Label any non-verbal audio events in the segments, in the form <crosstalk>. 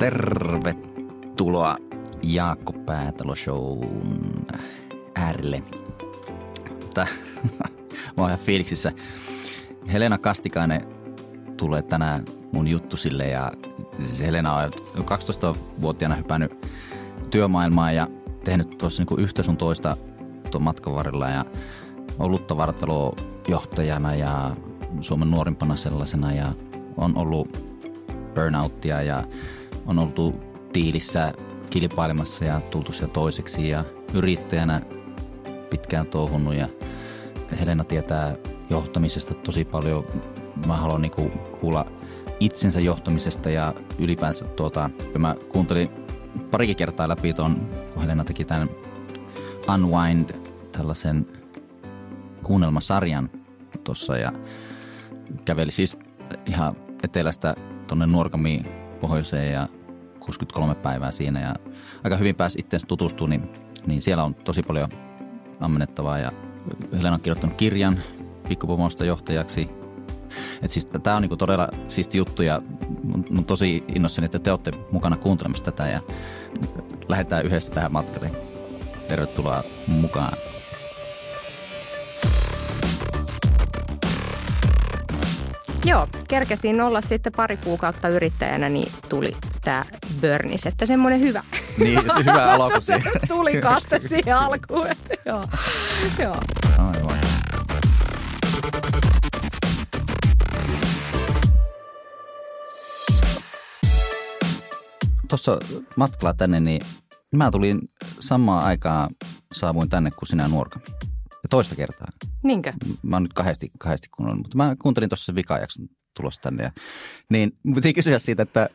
Tervetuloa Jaakko Päätalo Shown äärelle. Tää, <laughs> mä oon ihan fiiliksissä. Helena Kastikainen tulee tänään mun juttusille ja se Helena on 12-vuotiaana hypännyt työmaailmaan ja tehnyt tuossa niinku yhtä sun toista tuon matkan varrella ja ollut johtajana ja Suomen nuorimpana sellaisena ja on ollut burnouttia ja on oltu tiilissä kilpailemassa ja tultu siellä toiseksi ja yrittäjänä pitkään touhunut ja Helena tietää johtamisesta tosi paljon. Mä haluan niinku kuulla itsensä johtamisesta ja ylipäänsä tuota, mä kuuntelin parikin kertaa läpi tuon, kun Helena teki tämän Unwind tällaisen kuunnelmasarjan tuossa ja käveli siis ihan etelästä tuonne Nuorgamiin pohjoiseen ja 63 päivää siinä ja aika hyvin pääsi itseensä tutustumaan, niin, niin siellä on tosi paljon ammennettavaa ja Helena on kirjoittanut kirjan pikkupomosta johtajaksi. Et siis, tämä on niinku todella siisti juttu ja mun tosi innoissani, että te olette mukana kuuntelemassa tätä ja lähdetään yhdessä tähän matkalle. Tervetuloa mukaan. Joo, kerkesin olla sitten pari kuukautta yrittäjänä, niin tuli tämä Burnis, että semmoinen hyvä. Niin, se hyvä <laughs> alku siihen. tuli kaste siihen alkuun, että joo. joo. Aivan. Tuossa matkalla tänne, niin mä tulin samaan aikaan, saavuin tänne kuin sinä nuorkami. Toista kertaa. Niinkö? Mä oon nyt kahdesti, kahdesti kuunnellut, mutta mä kuuntelin tuossa vikajakson tulossa tänne. Ja, niin piti kysyä siitä, että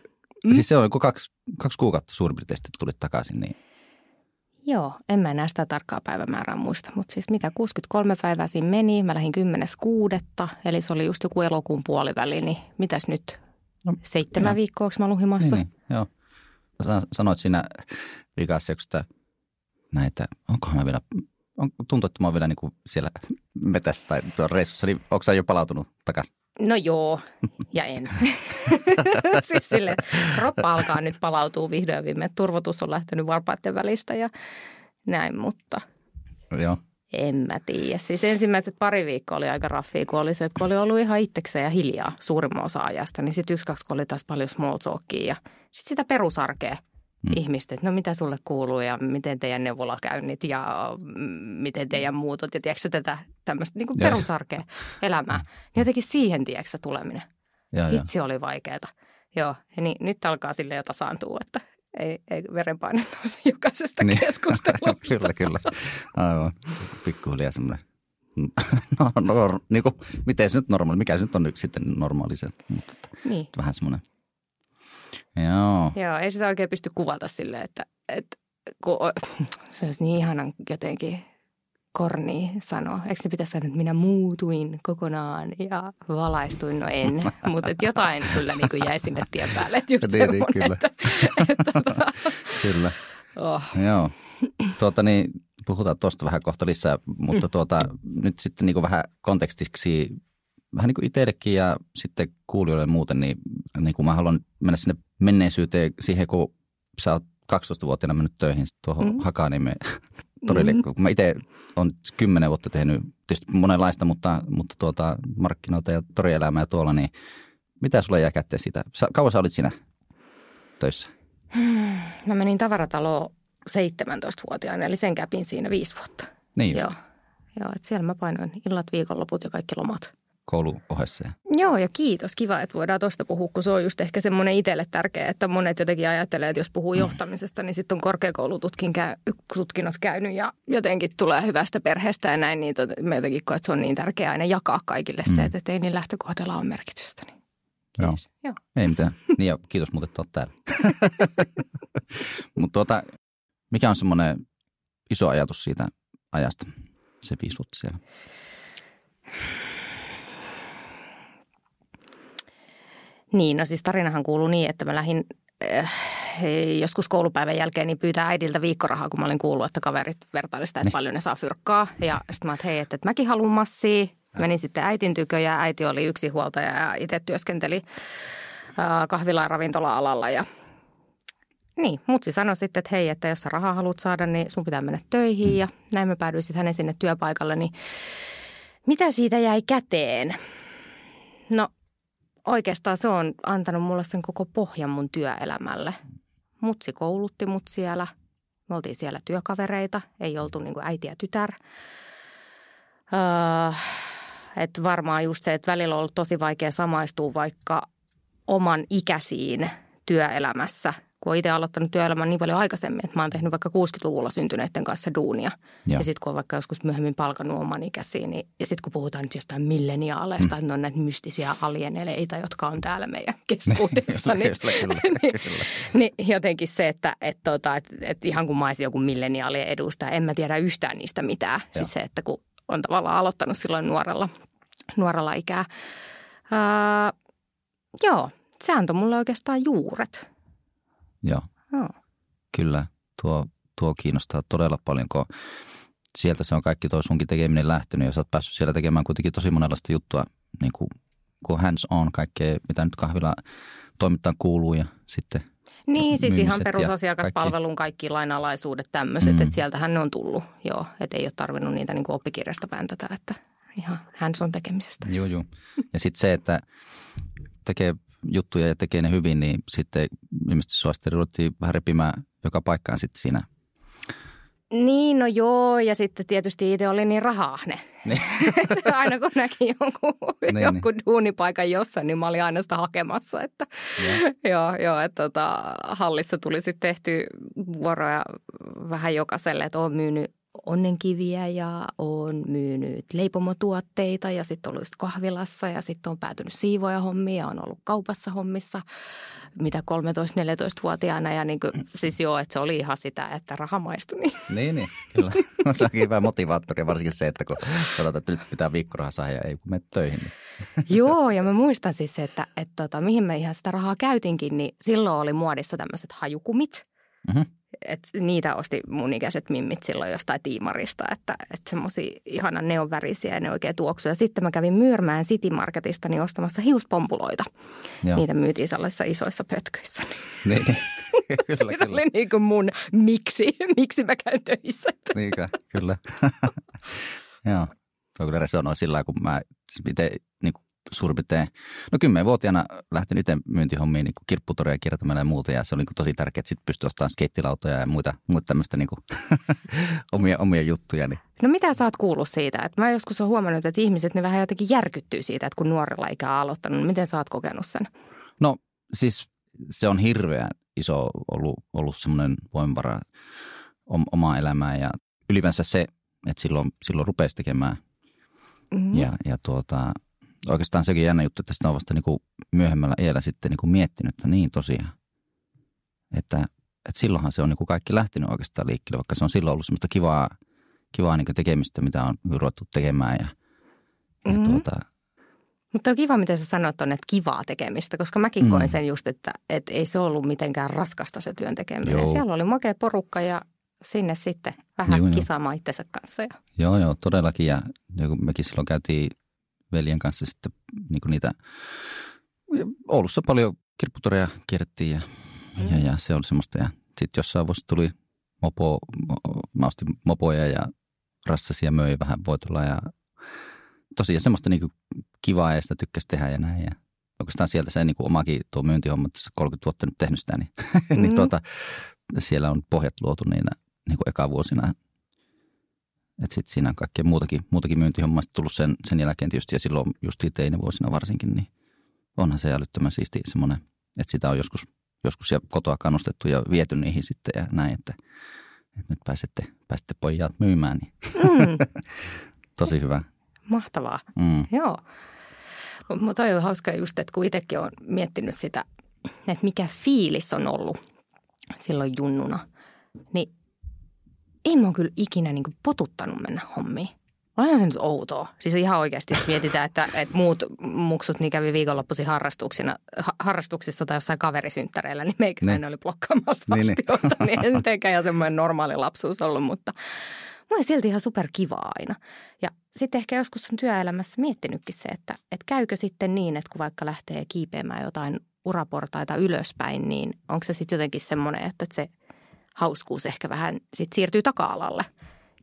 mm. siis se on joku kaksi, kaksi kuukautta suurin piirtein sitten tulit takaisin, niin Joo, en mä enää sitä tarkkaa päivämäärää muista, mutta siis mitä 63 päivää siinä meni, mä lähdin 10.6. Eli se oli just joku elokuun puoliväli, niin mitäs nyt? No, Seitsemän joo. viikkoa, mä luhimassa? Niin, niin, joo. Sanoit siinä vikassa, että näitä, onkohan mä vielä on, tuntuu, että mä oon vielä niin kuin siellä metässä tai tuolla reissussa, niin onko jo palautunut takaisin? No joo, ja en. <laughs> siis sille, roppa alkaa nyt palautua vihdoin viime. Turvotus on lähtenyt varpaiden välistä ja näin, mutta joo. en mä tiedä. Siis ensimmäiset pari viikkoa oli aika raffia, kun oli se, että kun oli ollut ihan itsekseen ja hiljaa suurimman osa ajasta, niin sitten yksi, kaksi, kun oli taas paljon small talkia ja sitten sitä perusarkea – mm. ihmistä, että no mitä sulle kuuluu ja miten teidän neuvolakäynnit ja miten teidän muutot ja tiedätkö tätä tämmöistä niin perusarkea elämää. Niin jotenkin siihen, tiedätkö tuleminen. Ja, Hitsi oli vaikeaa. Joo, ja niin, nyt alkaa sille jo tasaantua, että ei, ei verenpaine nouse <laughs> jokaisesta niin. <laughs> keskustelusta. kyllä, kyllä. Aivan. Pikkuhiljaa semmoinen <laughs> no, no, niin kuin, miten se nyt normaali, mikä se nyt on nyt sitten normaali se, mutta niin. vähän semmoinen – Joo. Joo, ei sitä oikein pysty kuvata silleen, että, että kun <sniffs> se olisi niin ihanan jotenkin korni sanoa. Eikö se pitäisi sanoa, että minä muutuin kokonaan ja valaistuin? No en, <laughs> mutta jotain kyllä niin kuin jäi sinne tien päälle. Että just niin, niin, kyllä. Että, että, tota... <laughs> kyllä. Oh. Joo. Tuota, niin, puhutaan tuosta vähän kohta lisää, mutta mm. tuota, nyt sitten niin kuin vähän kontekstiksi vähän niin kuin itsellekin ja sitten kuulijoille muuten, niin, niin kuin mä haluan mennä sinne menneisyyteen siihen, kun sä oot 12-vuotiaana mennyt töihin tuohon mm. Hakaniemeen <laughs> torille. Mm. Kun mä itse olen kymmenen vuotta tehnyt tietysti monenlaista, mutta, mutta tuota, markkinoita ja torielämää ja tuolla, niin mitä sulle jää kätteen siitä? Kauan sä olit siinä töissä? <sighs> Mä menin tavarataloon 17-vuotiaana, eli sen käpin siinä viisi vuotta. Niin just. Joo, Joo että siellä mä painoin illat, viikonloput ja kaikki lomat koulu ohessa. Joo, ja kiitos. Kiva, että voidaan tuosta puhua, kun se on just ehkä semmoinen itselle tärkeä, että monet jotenkin ajattelee, että jos puhuu mm. johtamisesta, niin sitten on korkeakoulututkinnot käynyt ja jotenkin tulee hyvästä perheestä ja näin, niin mä jotenkin koen, että se on niin tärkeää aina jakaa kaikille mm. se, että ei niin lähtökohdalla ole merkitystä. Niin. Joo. Joo. Ei mitään. Niin ja kiitos muuten, että olet täällä. <laughs> Mutta tuota, mikä on semmoinen iso ajatus siitä ajasta, se viisi vuotta siellä? Niin, no siis tarinahan kuuluu niin, että mä lähdin äh, joskus koulupäivän jälkeen niin pyytää äidiltä viikkorahaa, kun mä olin kuullut, että kaverit vertaili sitä, että niin. paljon ne saa fyrkkaa. Ja sitten mä että hei, että, että mäkin haluan massia. Menin sitten äitin tykö ja äiti oli yksi huoltaja ja itse työskenteli äh, kahvila- ja ravintola-alalla ja Niin, mutsi sanoi sitten, että hei, että jos sä rahaa haluat saada, niin sun pitää mennä töihin mm. ja näin mä päädyin sitten hänen sinne työpaikalle, niin mitä siitä jäi käteen? No oikeastaan se on antanut mulle sen koko pohjan mun työelämälle. Mutsi koulutti mut siellä. Me oltiin siellä työkavereita, ei oltu niin kuin äiti ja tytär. Öö, että varmaan just se, että välillä on ollut tosi vaikea samaistua vaikka oman ikäisiin työelämässä – kun olen itse aloittanut työelämän niin paljon aikaisemmin, että mä oon tehnyt vaikka 60-luvulla syntyneiden kanssa duunia. Ja, ja sitten kun on vaikka joskus myöhemmin palkannut oman ikäisiin, niin, ja sitten kun puhutaan nyt jostain milleniaaleista, mm. että ne on näitä mystisiä alieneleita, jotka on täällä meidän <laughs> keskuudessa, niin, kyllä, kyllä, <laughs> niin, kyllä. niin jotenkin se, että et, tota, et, et ihan kuin mä olisin joku milleniaalien edustaja, en mä tiedä yhtään niistä mitään. Joo. Siis se, että kun on tavallaan aloittanut silloin nuorella, nuorella ikää. Öö, joo, se antoi mulle oikeastaan juuret Joo. Oh. Kyllä, tuo, tuo kiinnostaa todella paljon, kun sieltä se on kaikki tuo sunkin tekeminen lähtenyt ja sä oot päässyt siellä tekemään kuitenkin tosi monenlaista juttua, niin kuin, kun hands on kaikkea, mitä nyt kahvilla toimittaa kuuluu ja sitten niin, siis ihan perusasiakaspalvelun kaikki, kaikki lainalaisuudet tämmöiset, mm. että sieltähän ne on tullut, joo, että ei ole tarvinnut niitä niin kuin oppikirjasta pääntätä, että ihan hands on tekemisestä. Joo, joo. Ja sitten se, että tekee juttuja ja tekee ne hyvin, niin sitten ilmeisesti sua sitten ruvettiin vähän repimään joka paikkaan sitten siinä niin, no joo, ja sitten tietysti itse oli niin rahahne. Niin. <laughs> aina kun näki jonkun, niin, jonkun niin. duunipaikan jossain, niin mä olin aina sitä hakemassa. Että, <laughs> joo, joo, että tota, hallissa tuli sitten tehty vuoroja vähän jokaiselle, että olen myynyt onnenkiviä ja on myynyt leipomotuotteita ja sitten ollut kahvilassa ja sitten on päätynyt siivoja hommia ja on ollut kaupassa hommissa mitä 13-14-vuotiaana ja niin kuin, siis joo, että se oli ihan sitä, että raha maistui. Niin, niin, niin kyllä. No, <laughs> se on hyvä motivaattori varsinkin se, että kun sanotaan, että nyt pitää viikkoraha saada ja ei kun mene töihin. Niin. <laughs> Joo, ja mä muistan siis, että, että tota, mihin me ihan sitä rahaa käytinkin, niin silloin oli muodissa tämmöiset hajukumit. Mm-hmm et niitä osti mun ikäiset mimmit silloin jostain tiimarista, että, että semmoisia ihana neonvärisiä ja ne oikein tuoksuja. Sitten mä kävin Myyrmään City Marketista niin ostamassa hiuspompuloita. Joo. Niitä myytiin sellaisissa isoissa pötköissä. Niin. <laughs> kyllä, Siinä kyllä. oli niin kuin mun miksi, miksi mä käyn töissä. Niinkö, kyllä. <laughs> Joo. Se on kyllä resonoi sillä kun mä itse niin suurin piirtein, no kymmenvuotiaana lähtin itse myyntihommiin niin kirpputoreja kiertämällä ja muuta. Ja se oli niin tosi tärkeää, että sitten pystyi ostamaan skeittilautoja ja muita, muita tämmöistä niin <laughs> omia, omia juttuja. Niin. No mitä sä oot kuullut siitä? Että mä joskus olen huomannut, että ihmiset ne vähän jotenkin järkyttyy siitä, että kun nuorella ikää aloittanut. Miten sä oot kokenut sen? No siis se on hirveän iso ollut, ollut semmoinen voimavara omaa elämää ja ylipäänsä se, että silloin, silloin rupesi tekemään mm-hmm. ja, ja tuota, oikeastaan sekin jännä juttu, että sitä on vasta niin kuin myöhemmällä iällä sitten niin kuin miettinyt, että niin tosiaan. Että, että silloinhan se on niin kuin kaikki lähtenyt oikeastaan liikkeelle, vaikka se on silloin ollut semmoista kivaa, kivaa niin tekemistä, mitä on ruvettu tekemään. Ja, mm-hmm. ja tuota, mutta on kiva, miten sä sanoit on, että kivaa tekemistä, koska mäkin mm. koin sen just, että, että ei se ollut mitenkään raskasta se työn tekeminen. Joo. Siellä oli makea porukka ja sinne sitten vähän joo, kisaamaan itsensä kanssa. Ja... Joo, joo, todellakin. Ja, ja kun mekin silloin käytiin veljen kanssa sitten niin kuin niitä, Oulussa paljon kirpputoreja kierrettiin ja, mm. ja, ja, se on semmoista. Ja sitten jossain vuosi tuli mopo, mä ostin mopoja ja rassasia möi vähän voitolla ja tosiaan semmoista niin kivaa ja sitä tykkäsi tehdä ja näin. Ja oikeastaan sieltä se niin kuin omakin tuo myyntihomma, 30 vuotta nyt tehnyt sitä, niin, mm. <laughs> niin tuota, siellä on pohjat luotu niinä niin kuin eka vuosina että sitten siinä on kaikkea muutakin, muutakin myyntihommaa tullut sen, sen jälkeen tietysti ja silloin just teinivuosina varsinkin, niin onhan se älyttömän siisti semmoinen, että sitä on joskus, joskus ja kotoa kannustettu ja viety niihin sitten ja näin, että, että nyt pääsette, pääsette pojat myymään. Niin. Mm. <laughs> Tosi hyvä. Mahtavaa, mm. joo. Mutta on hauska just, että kun itsekin olen miettinyt sitä, että mikä fiilis on ollut silloin junnuna, niin ei mä kyllä ikinä niin kuin potuttanut mennä hommiin. Olihan se nyt outoa. Siis ihan oikeasti, jos mietitään, että, että muut muksut niin kävi viikonloppuisin harrastuksina, harrastuksissa tai jossain kaverisynttäreillä, niin meikäläinen ne. oli blokkaamassa niin, vastioita. Niin, niin mitenkään ihan semmoinen normaali lapsuus ollut, mutta mulla oli silti ihan superkivaa aina. Ja sitten ehkä joskus on työelämässä miettinytkin se, että, että käykö sitten niin, että kun vaikka lähtee kiipeämään jotain uraportaita ylöspäin, niin onko se sitten jotenkin semmoinen, että se hauskuus ehkä vähän sit siirtyy taka-alalle.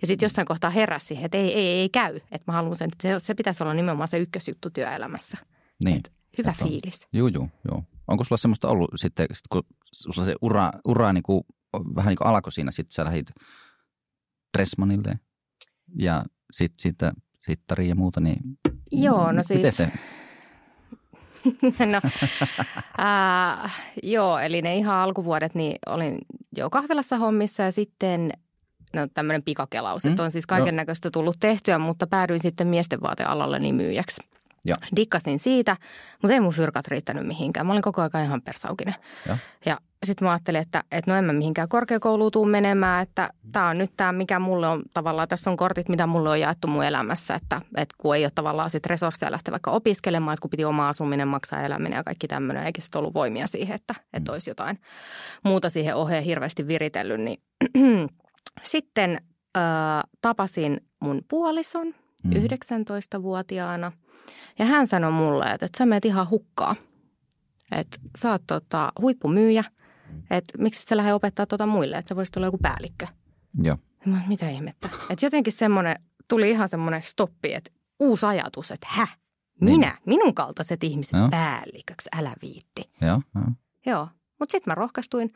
Ja sitten jossain kohtaa heräsi siihen, että ei, ei, ei käy. Että mä haluan sen, että se, se pitäisi olla nimenomaan se ykkösjuttu työelämässä. Niin. Et hyvä Että on- fiilis. Joo, joo, joo. Onko sulla semmoista ollut sitten, sit kun sulla se ura, ura niin kuin, vähän niin kuin alkoi siinä, sitten sä lähdit Dressmanille ja sitten siitä sittariin ja muuta, niin Joo, no siis... miten se, <laughs> no, ää, joo, eli ne ihan alkuvuodet niin olin jo kahvilassa hommissa ja sitten no tämmöinen pikakelaus, Mm, että on siis kaiken näköistä tullut tehtyä, mutta päädyin sitten miesten vaatealalle niin myyjäksi. Joo. Dikkasin siitä, mutta ei mun fyrkat riittänyt mihinkään. Mä olin koko ajan ihan persaukinen. Joo. Ja sitten mä ajattelin, että, että no en mä mihinkään korkeakouluun tuu menemään, että tämä on nyt tämä, mikä mulle on tavallaan, tässä on kortit, mitä mulle on jaettu mun elämässä, että, että kun ei ole tavallaan sit resursseja lähteä vaikka opiskelemaan, että kun piti oma asuminen, maksaa eläminen ja kaikki tämmöinen, eikä sitten ollut voimia siihen, että, että olisi jotain muuta siihen oheen hirveästi viritellyt, niin <clears throat> sitten äh, tapasin mun puolison Mm. 19-vuotiaana ja hän sanoi mulle, että, että sä meet ihan hukkaa. Että sä oot tota, huippumyyjä, että miksi et sä lähde opettaa tota muille, että sä voisit olla joku päällikkö. joo, mä, mitä ihmettä? Että jotenkin semmoinen, tuli ihan semmoinen stoppi, että uusi ajatus, että häh, minä, minun kaltaiset ihmiset Joo. päälliköksi, älä viitti. joo, joo. Joo, mutta sitten mä rohkaistuin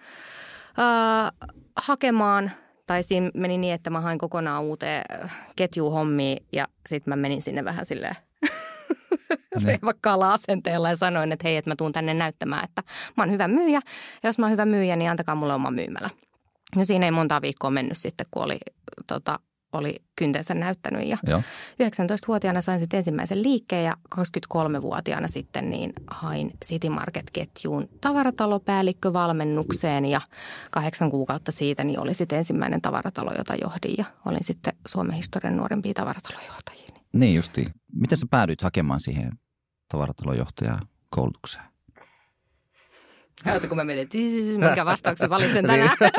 äh, hakemaan, tai siinä meni niin, että mä hain kokonaan uuteen ketjuhommiin ja sitten mä menin sinne vähän silleen <laughs> Ne. revakkaalla asenteella ja sanoin, että hei, että mä tuun tänne näyttämään, että mä oon hyvä myyjä. Ja jos mä oon hyvä myyjä, niin antakaa mulle oma myymälä. No siinä ei monta viikkoa mennyt sitten, kun oli, tota, oli kyntensä näyttänyt. Ja Joo. 19-vuotiaana sain sitten ensimmäisen liikkeen ja 23-vuotiaana sitten niin hain City Market-ketjuun tavaratalopäällikkövalmennukseen ja kahdeksan kuukautta siitä niin oli sitten ensimmäinen tavaratalo, jota johdin ja olin sitten Suomen historian nuorempia tavaratalojohtajia. Niin justiin. Miten sä päädyit hakemaan siihen tavaratalonjohtajan koulutukseen? Oota, kun mä mietin, että siis, minkä vastauksen valitsen tänään. <laughs>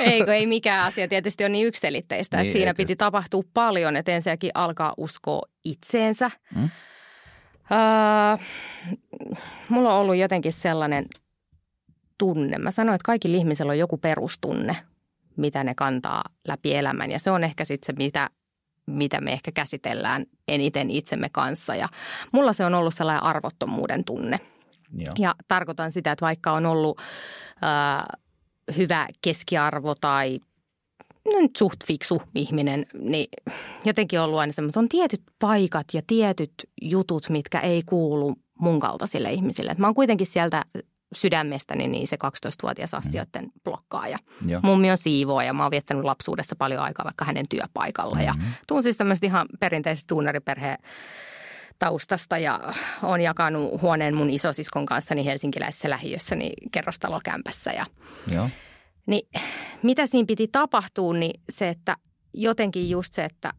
ei, kun ei mikään asia tietysti on niin ykselitteistä, Niin, että siinä ei piti tapahtua paljon, että ensinnäkin alkaa uskoa itseensä. Mm. Öö, mulla on ollut jotenkin sellainen tunne. Mä sanoin, että kaikilla ihmisillä on joku perustunne, mitä ne kantaa läpi elämän. Ja se on ehkä sitten se, mitä, mitä me ehkä käsitellään eniten itsemme kanssa. Ja mulla se on ollut sellainen arvottomuuden tunne. Joo. Ja tarkoitan sitä, että vaikka on ollut äh, hyvä keskiarvo tai no nyt suht fiksu ihminen, niin jotenkin on ollut aina semmoinen, että on tietyt paikat ja tietyt jutut, mitkä ei kuulu mun kaltaisille ihmisille. Et mä oon kuitenkin sieltä sydämestäni niin se 12-vuotias astioiden blokkaaja. Joo. Mummi on siivooja ja mä oon viettänyt lapsuudessa paljon aikaa vaikka hänen työpaikalla. Ja Mhm. tuun siis tämmöistä ihan perinteisestä duunariperheen taustasta ja on jakanut huoneen mun isosiskon kanssa niin helsinkiläisessä lähiössä niin kerrostalokämpässä. Ja, Joo. niin mitä siinä piti tapahtua, niin se, että jotenkin just se, että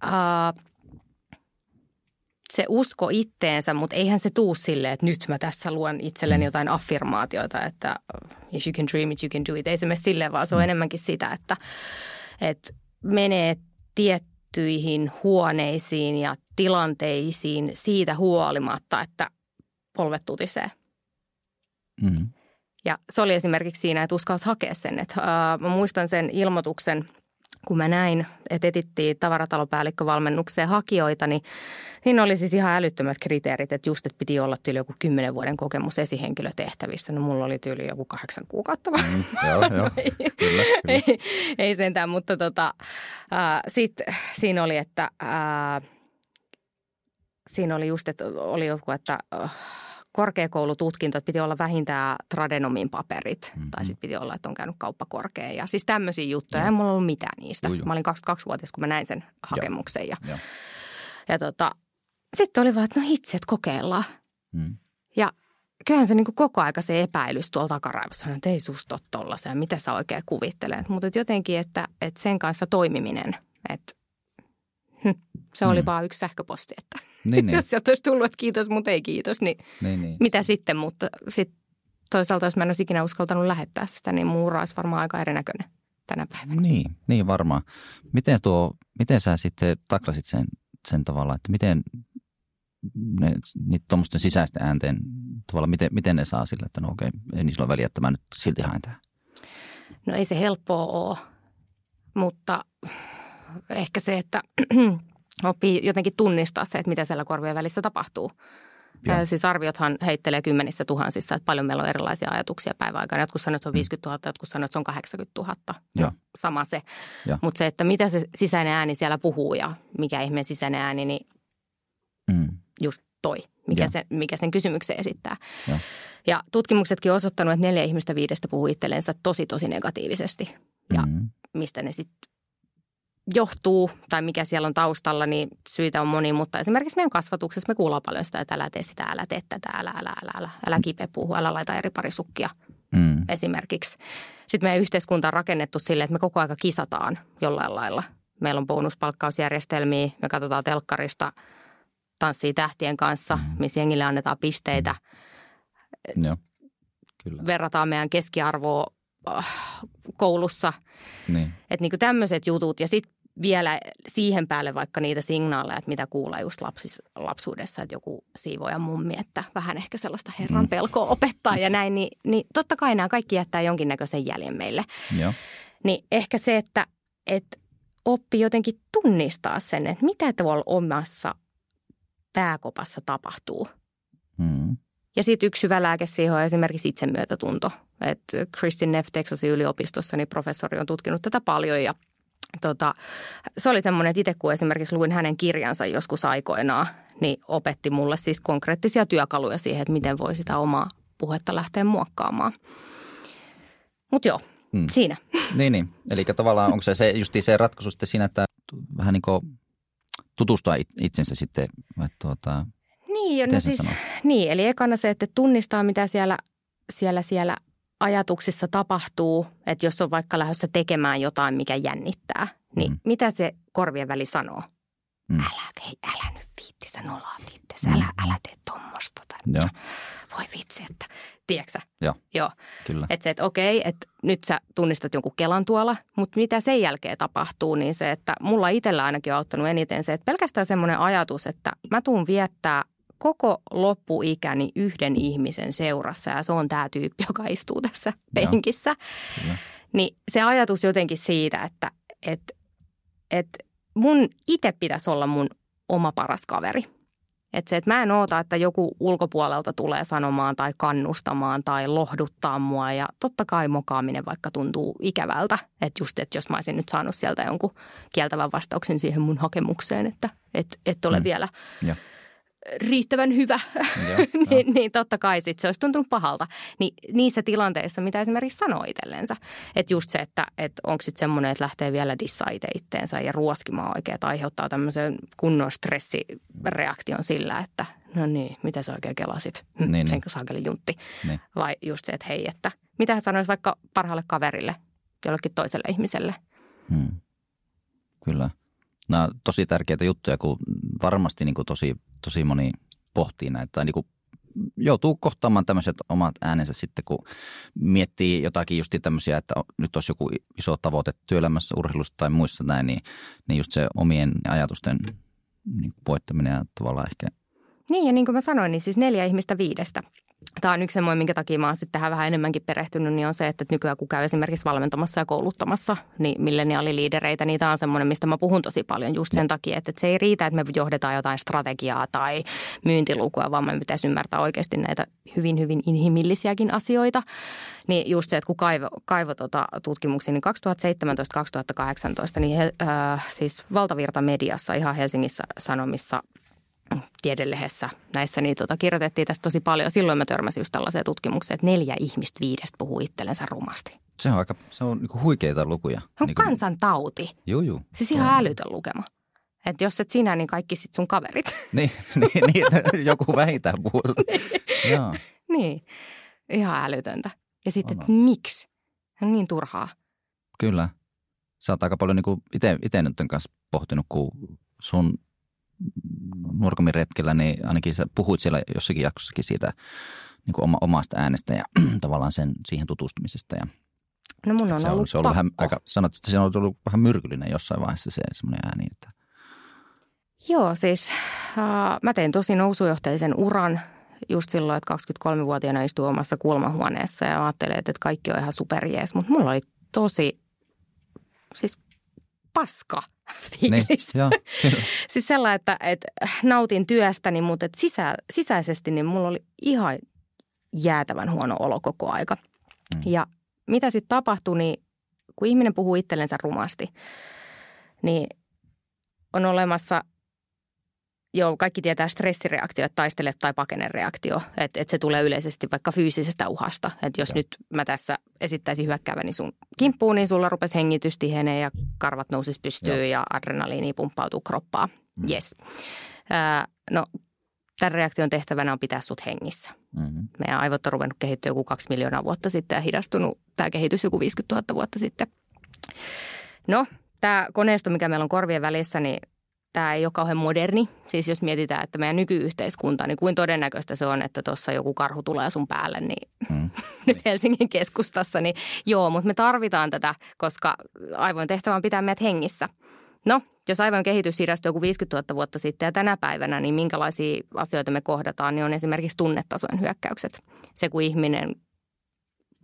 ää, se usko itteensä, mutta eihän se tuu silleen, että nyt mä tässä luon itselleni jotain affirmaatioita, että if you can dream it, you can do it. Ei se mene silleen, vaan se on enemmänkin sitä, että, että menee tiettyihin huoneisiin ja tilanteisiin siitä huolimatta, että polvet tutisee. Mm-hmm. Ja se oli esimerkiksi siinä, että uskalsi hakea sen. Että, ää, mä muistan sen ilmoituksen, kun mä näin, että etittiin tavaratalopäällikkövalmennukseen hakijoita, niin siinä oli siis ihan älyttömät kriteerit, että just, että piti olla tyyli joku kymmenen vuoden kokemus esihenkilötehtävistä. No mulla oli tyyli joku kahdeksan kuukautta vaan. Mm, joo, joo. <laughs> ei, Kyllä, kyllä. ei, ei sentään, mutta tota, sitten siinä oli, että ää, siinä oli just, että oli joku, että äh, korkeakoulututkinto, että piti olla vähintään tradenomin paperit. Mhm. Tai sitten piti olla, että on käynyt kauppakorkea. Ja siis tämmöisiä juttuja. Joo. Ei mulla ollut mitään niistä. Juu. Mä olin 22-vuotias, kun mä näin sen hakemuksen. Ja, Joo. ja tota, sitten oli vaan, että no hitsi, että kokeillaan. Mm. Ja kyllähän se niin kuin koko aika se epäilys tuolla takaraivossa että ei susta ja mitä sä oikein kuvittelet. Mutta et jotenkin, että, että sen kanssa toimiminen, että hm, se oli Mm. vaan yksi sähköposti, että Niin, niin, <laughs> jos sieltä olisi tullut, että kiitos, mutta ei kiitos, niin niin, niin. mitä sitten. Mutta sitten toisaalta, jos mä en olisi ikinä uskaltanut lähettää sitä, niin mun ura olisi varmaan aika erinäköinen tänä päivänä. Niin, niin varmaan. Miten, tuo, miten sä sitten taklasit sen, sen tavalla, että miten, ne, niitä tuommoisten sisäisten äänteen tavalla, miten, miten ne saa sille, että no okei, ei niin silloin väliä, että mä nyt silti haen tähän? No ei se helppoa ole, mutta ehkä se, että <clears throat> oppii jotenkin tunnistaa se, että mitä siellä korvien välissä tapahtuu. Joo. Siis arviothan heittelee kymmenissä tuhansissa, että paljon meillä on erilaisia ajatuksia päivän aikana. Jotkut sanoo, että se on 50 mm. 000, jotkut sanoo, että se on 80 000. Joo. Sama se. Mutta se, että mitä se sisäinen ääni siellä puhuu ja mikä ihmeen sisäinen ääni, niin mm. just toi, mikä, se, mikä sen kysymyksen esittää. Ja. ja tutkimuksetkin on osoittanut, että neljä ihmistä viidestä puhuu itsellensä tosi, tosi negatiivisesti. Ja mm. mistä ne sitten johtuu tai mikä siellä on taustalla, niin syitä on moni, mutta esimerkiksi meidän kasvatuksessa me kuullaan paljon sitä, että älä tee sitä, älä tee tätä, älä, älä, älä, älä, älä kipeä puhu, älä laita eri parisukkia mm. esimerkiksi. Sitten meidän yhteiskunta on rakennettu sille, että me koko aika kisataan jollain lailla. Meillä on bonuspalkkausjärjestelmiä, me katsotaan telkkarista tanssii tähtien kanssa, mm. missä jengille annetaan pisteitä. Mm. Joo, kyllä. Verrataan meidän keskiarvoa koulussa. Niin. Että niin tämmöiset jutut ja sitten vielä siihen päälle vaikka niitä signaaleja, että mitä kuulee just lapsis, lapsuudessa, että joku siivoja mummi, että vähän ehkä sellaista herran mm. pelkoa opettaa ja näin, niin, niin totta kai nämä kaikki jättää jonkinnäköisen jäljen meille. Joo. Niin ehkä se, että, että oppi jotenkin tunnistaa sen, että mitä tuolla omassa pääkopassa tapahtuu. Mm. Ja sitten yksi hyvä lääke siihen on esimerkiksi itsemyötätunto. että Kristin Neff Texasin yliopistossa, niin professori on tutkinut tätä paljon ja tota, se oli semmoinen, että itse kun esimerkiksi luin hänen kirjansa joskus aikoinaan, niin opetti mulle siis konkreettisia työkaluja siihen, että miten voi sitä omaa puhetta lähteä muokkaamaan. Mutta joo, hmm. siinä. Niin, niin. Eli tavallaan onko se, se justi se ratkaisu sitten siinä, että vähän niin kuin tutustua itsensä sitten, että tuota, niin, no siis, niin, eli ekana se, että tunnistaa, mitä siellä, siellä, siellä ajatuksissa tapahtuu, että jos on vaikka lähdössä tekemään jotain, mikä jännittää, niin mm. mitä se korvien väli sanoo? Mm. Älä, hei, älä nyt viitti, sä nolaat itse, älä, mm. älä tee tuommoista. Voi vitsi, että, tiedätkö Joo, Joo. kyllä. Että se, että okei, että nyt sä tunnistat jonkun kelan tuolla, mutta mitä sen jälkeen tapahtuu, niin se, että mulla itsellä ainakin on auttanut eniten se, että pelkästään semmoinen ajatus, että mä tuun viettää koko loppuikäni yhden ihmisen seurassa ja se on tämä tyyppi, joka istuu tässä penkissä. Niin se ajatus jotenkin siitä, että et, et mun itse pitäisi olla mun oma paras kaveri. Että se, että mä en oota, että joku ulkopuolelta tulee sanomaan tai kannustamaan tai lohduttaa mua. Ja totta kai mokaaminen vaikka tuntuu ikävältä. Että just, että jos mä olisin nyt saanut sieltä jonkun kieltävän vastauksen siihen mun hakemukseen, että et, et ole mm. vielä – ja riittävän hyvä, <laughs> niin, niin totta kai sit se olisi tuntunut pahalta. Ni, niissä tilanteissa, mitä esimerkiksi sanoo itsellensä. Että just se, että et onko sitten semmoinen, että lähtee vielä dissaa itse itteensä ja ruoskimaan oikein, että aiheuttaa tämmöisen kunnon stressireaktion sillä, että no niin, mitä sä oikein kelasit, hm, <laughs> niin, sen saakeli juntti. Niin. Vai just se, että hei, että mitä sanoisi vaikka parhaalle kaverille, jollekin toiselle ihmiselle. Hmm. Kyllä. Nämä on tosi tärkeitä juttuja, kun varmasti niin kuin tosi, tosi moni pohtii näitä. Tai niin kuin joutuu kohtaamaan tämmöiset omat äänensä sitten, kun miettii jotakin just tämmöisiä, että nyt olisi joku iso tavoite työelämässä, urheilussa tai muissa näin, niin, niin just se omien ajatusten niin voittaminen ja tavallaan ehkä – niin ja niin kuin mä sanoin, niin siis neljä ihmistä viidestä Tämä on yksi semmoinen, minkä takia mä oon sitten tähän vähän enemmänkin perehtynyt, niin on se, että nykyään kun käy esimerkiksi valmentamassa ja kouluttamassa, niin milleniaaliliidereitä, niin tämä on semmoinen, mistä mä puhun tosi paljon just sen takia, että se ei riitä, että me johdetaan jotain strategiaa tai myyntilukua, vaan me pitäisi ymmärtää oikeasti näitä hyvin, hyvin inhimillisiäkin asioita. Niin just se, että kun kaivo, kaivo tota tutkimuksia, niin 2017-2018, niin he, äh, siis valtavirta mediassa ihan Helsingissä Sanomissa – tiedelehdessä näissä, niin tota, kirjoitettiin tästä tosi paljon. Silloin mä törmäsin just tällaiseen tutkimukseen, että neljä ihmistä viidestä puhuu itsellensä rumasti. Se on aika, se on niinku huikeita lukuja. Se on niinku... kansantauti. Joo, joo. Siis ihan on. älytön lukema. Että jos et sinä, niin kaikki sit sun kaverit. <laughs> niin, niin, niin joku vähintään puhuu. <laughs> Joo. Niin, ihan älytöntä. Ja sitten, että miksi? On niin turhaa. Kyllä. Sä oot aika paljon niin itse nyt kanssa pohtinut, kun sun Nurkamin retkellä, niin ainakin sä puhuit siellä jossakin jaksossakin siitä niin kuin oma, omasta äänestä ja <clears throat> tavallaan sen, siihen tutustumisesta. Ja, no mun on se ollut, se on ollut vähän, aika, sanot, että se on ollut vähän myrkyllinen jossain vaiheessa se semmoinen ääni. Että... Joo, siis äh, mä tein tosi nousujohtaisen uran just silloin, että 23-vuotiaana istuin omassa kulmahuoneessa ja ajattelin, että kaikki on ihan superjees, mutta mulla oli tosi, siis paska fiilis. Niin, joo, <laughs> siis sellainen, että, että nautin työstäni, mutta että sisä, sisäisesti niin mulla oli ihan jäätävän huono olo koko aika. Mm. Ja mitä sitten tapahtui, niin kun ihminen puhuu itsellensä rumasti, niin on olemassa Joo, kaikki tietää stressireaktio, että taistele tai pakene reaktio. Että et se tulee yleisesti vaikka fyysisestä uhasta. Että jos Joo. nyt mä tässä esittäisin hyökkääväni sun kimppuun, niin sulla rupesi hengitys tihenee ja karvat nousis pystyy Joo. ja adrenaliini pumppautuu kroppaan. Mm. Yes. Äh, no, tämän reaktion tehtävänä on pitää sut hengissä. Mm-hmm. Meidän aivot on ruvennut kehittyä joku kaksi miljoonaa vuotta sitten ja hidastunut tämä kehitys joku 50 000 vuotta sitten. No, tämä koneisto, mikä meillä on korvien välissä, niin tämä ei ole kauhean moderni. Siis jos mietitään, että meidän nykyyhteiskunta, niin kuin todennäköistä se on, että tuossa joku karhu tulee sun päälle, niin mm. <laughs> nyt Helsingin keskustassa, niin joo, mutta me tarvitaan tätä, koska aivojen tehtävä on pitää meidät hengissä. No, jos aivojen kehitys hidastui joku 50 000 vuotta sitten ja tänä päivänä, niin minkälaisia asioita me kohdataan, niin on esimerkiksi tunnetasojen hyökkäykset. Se, kun ihminen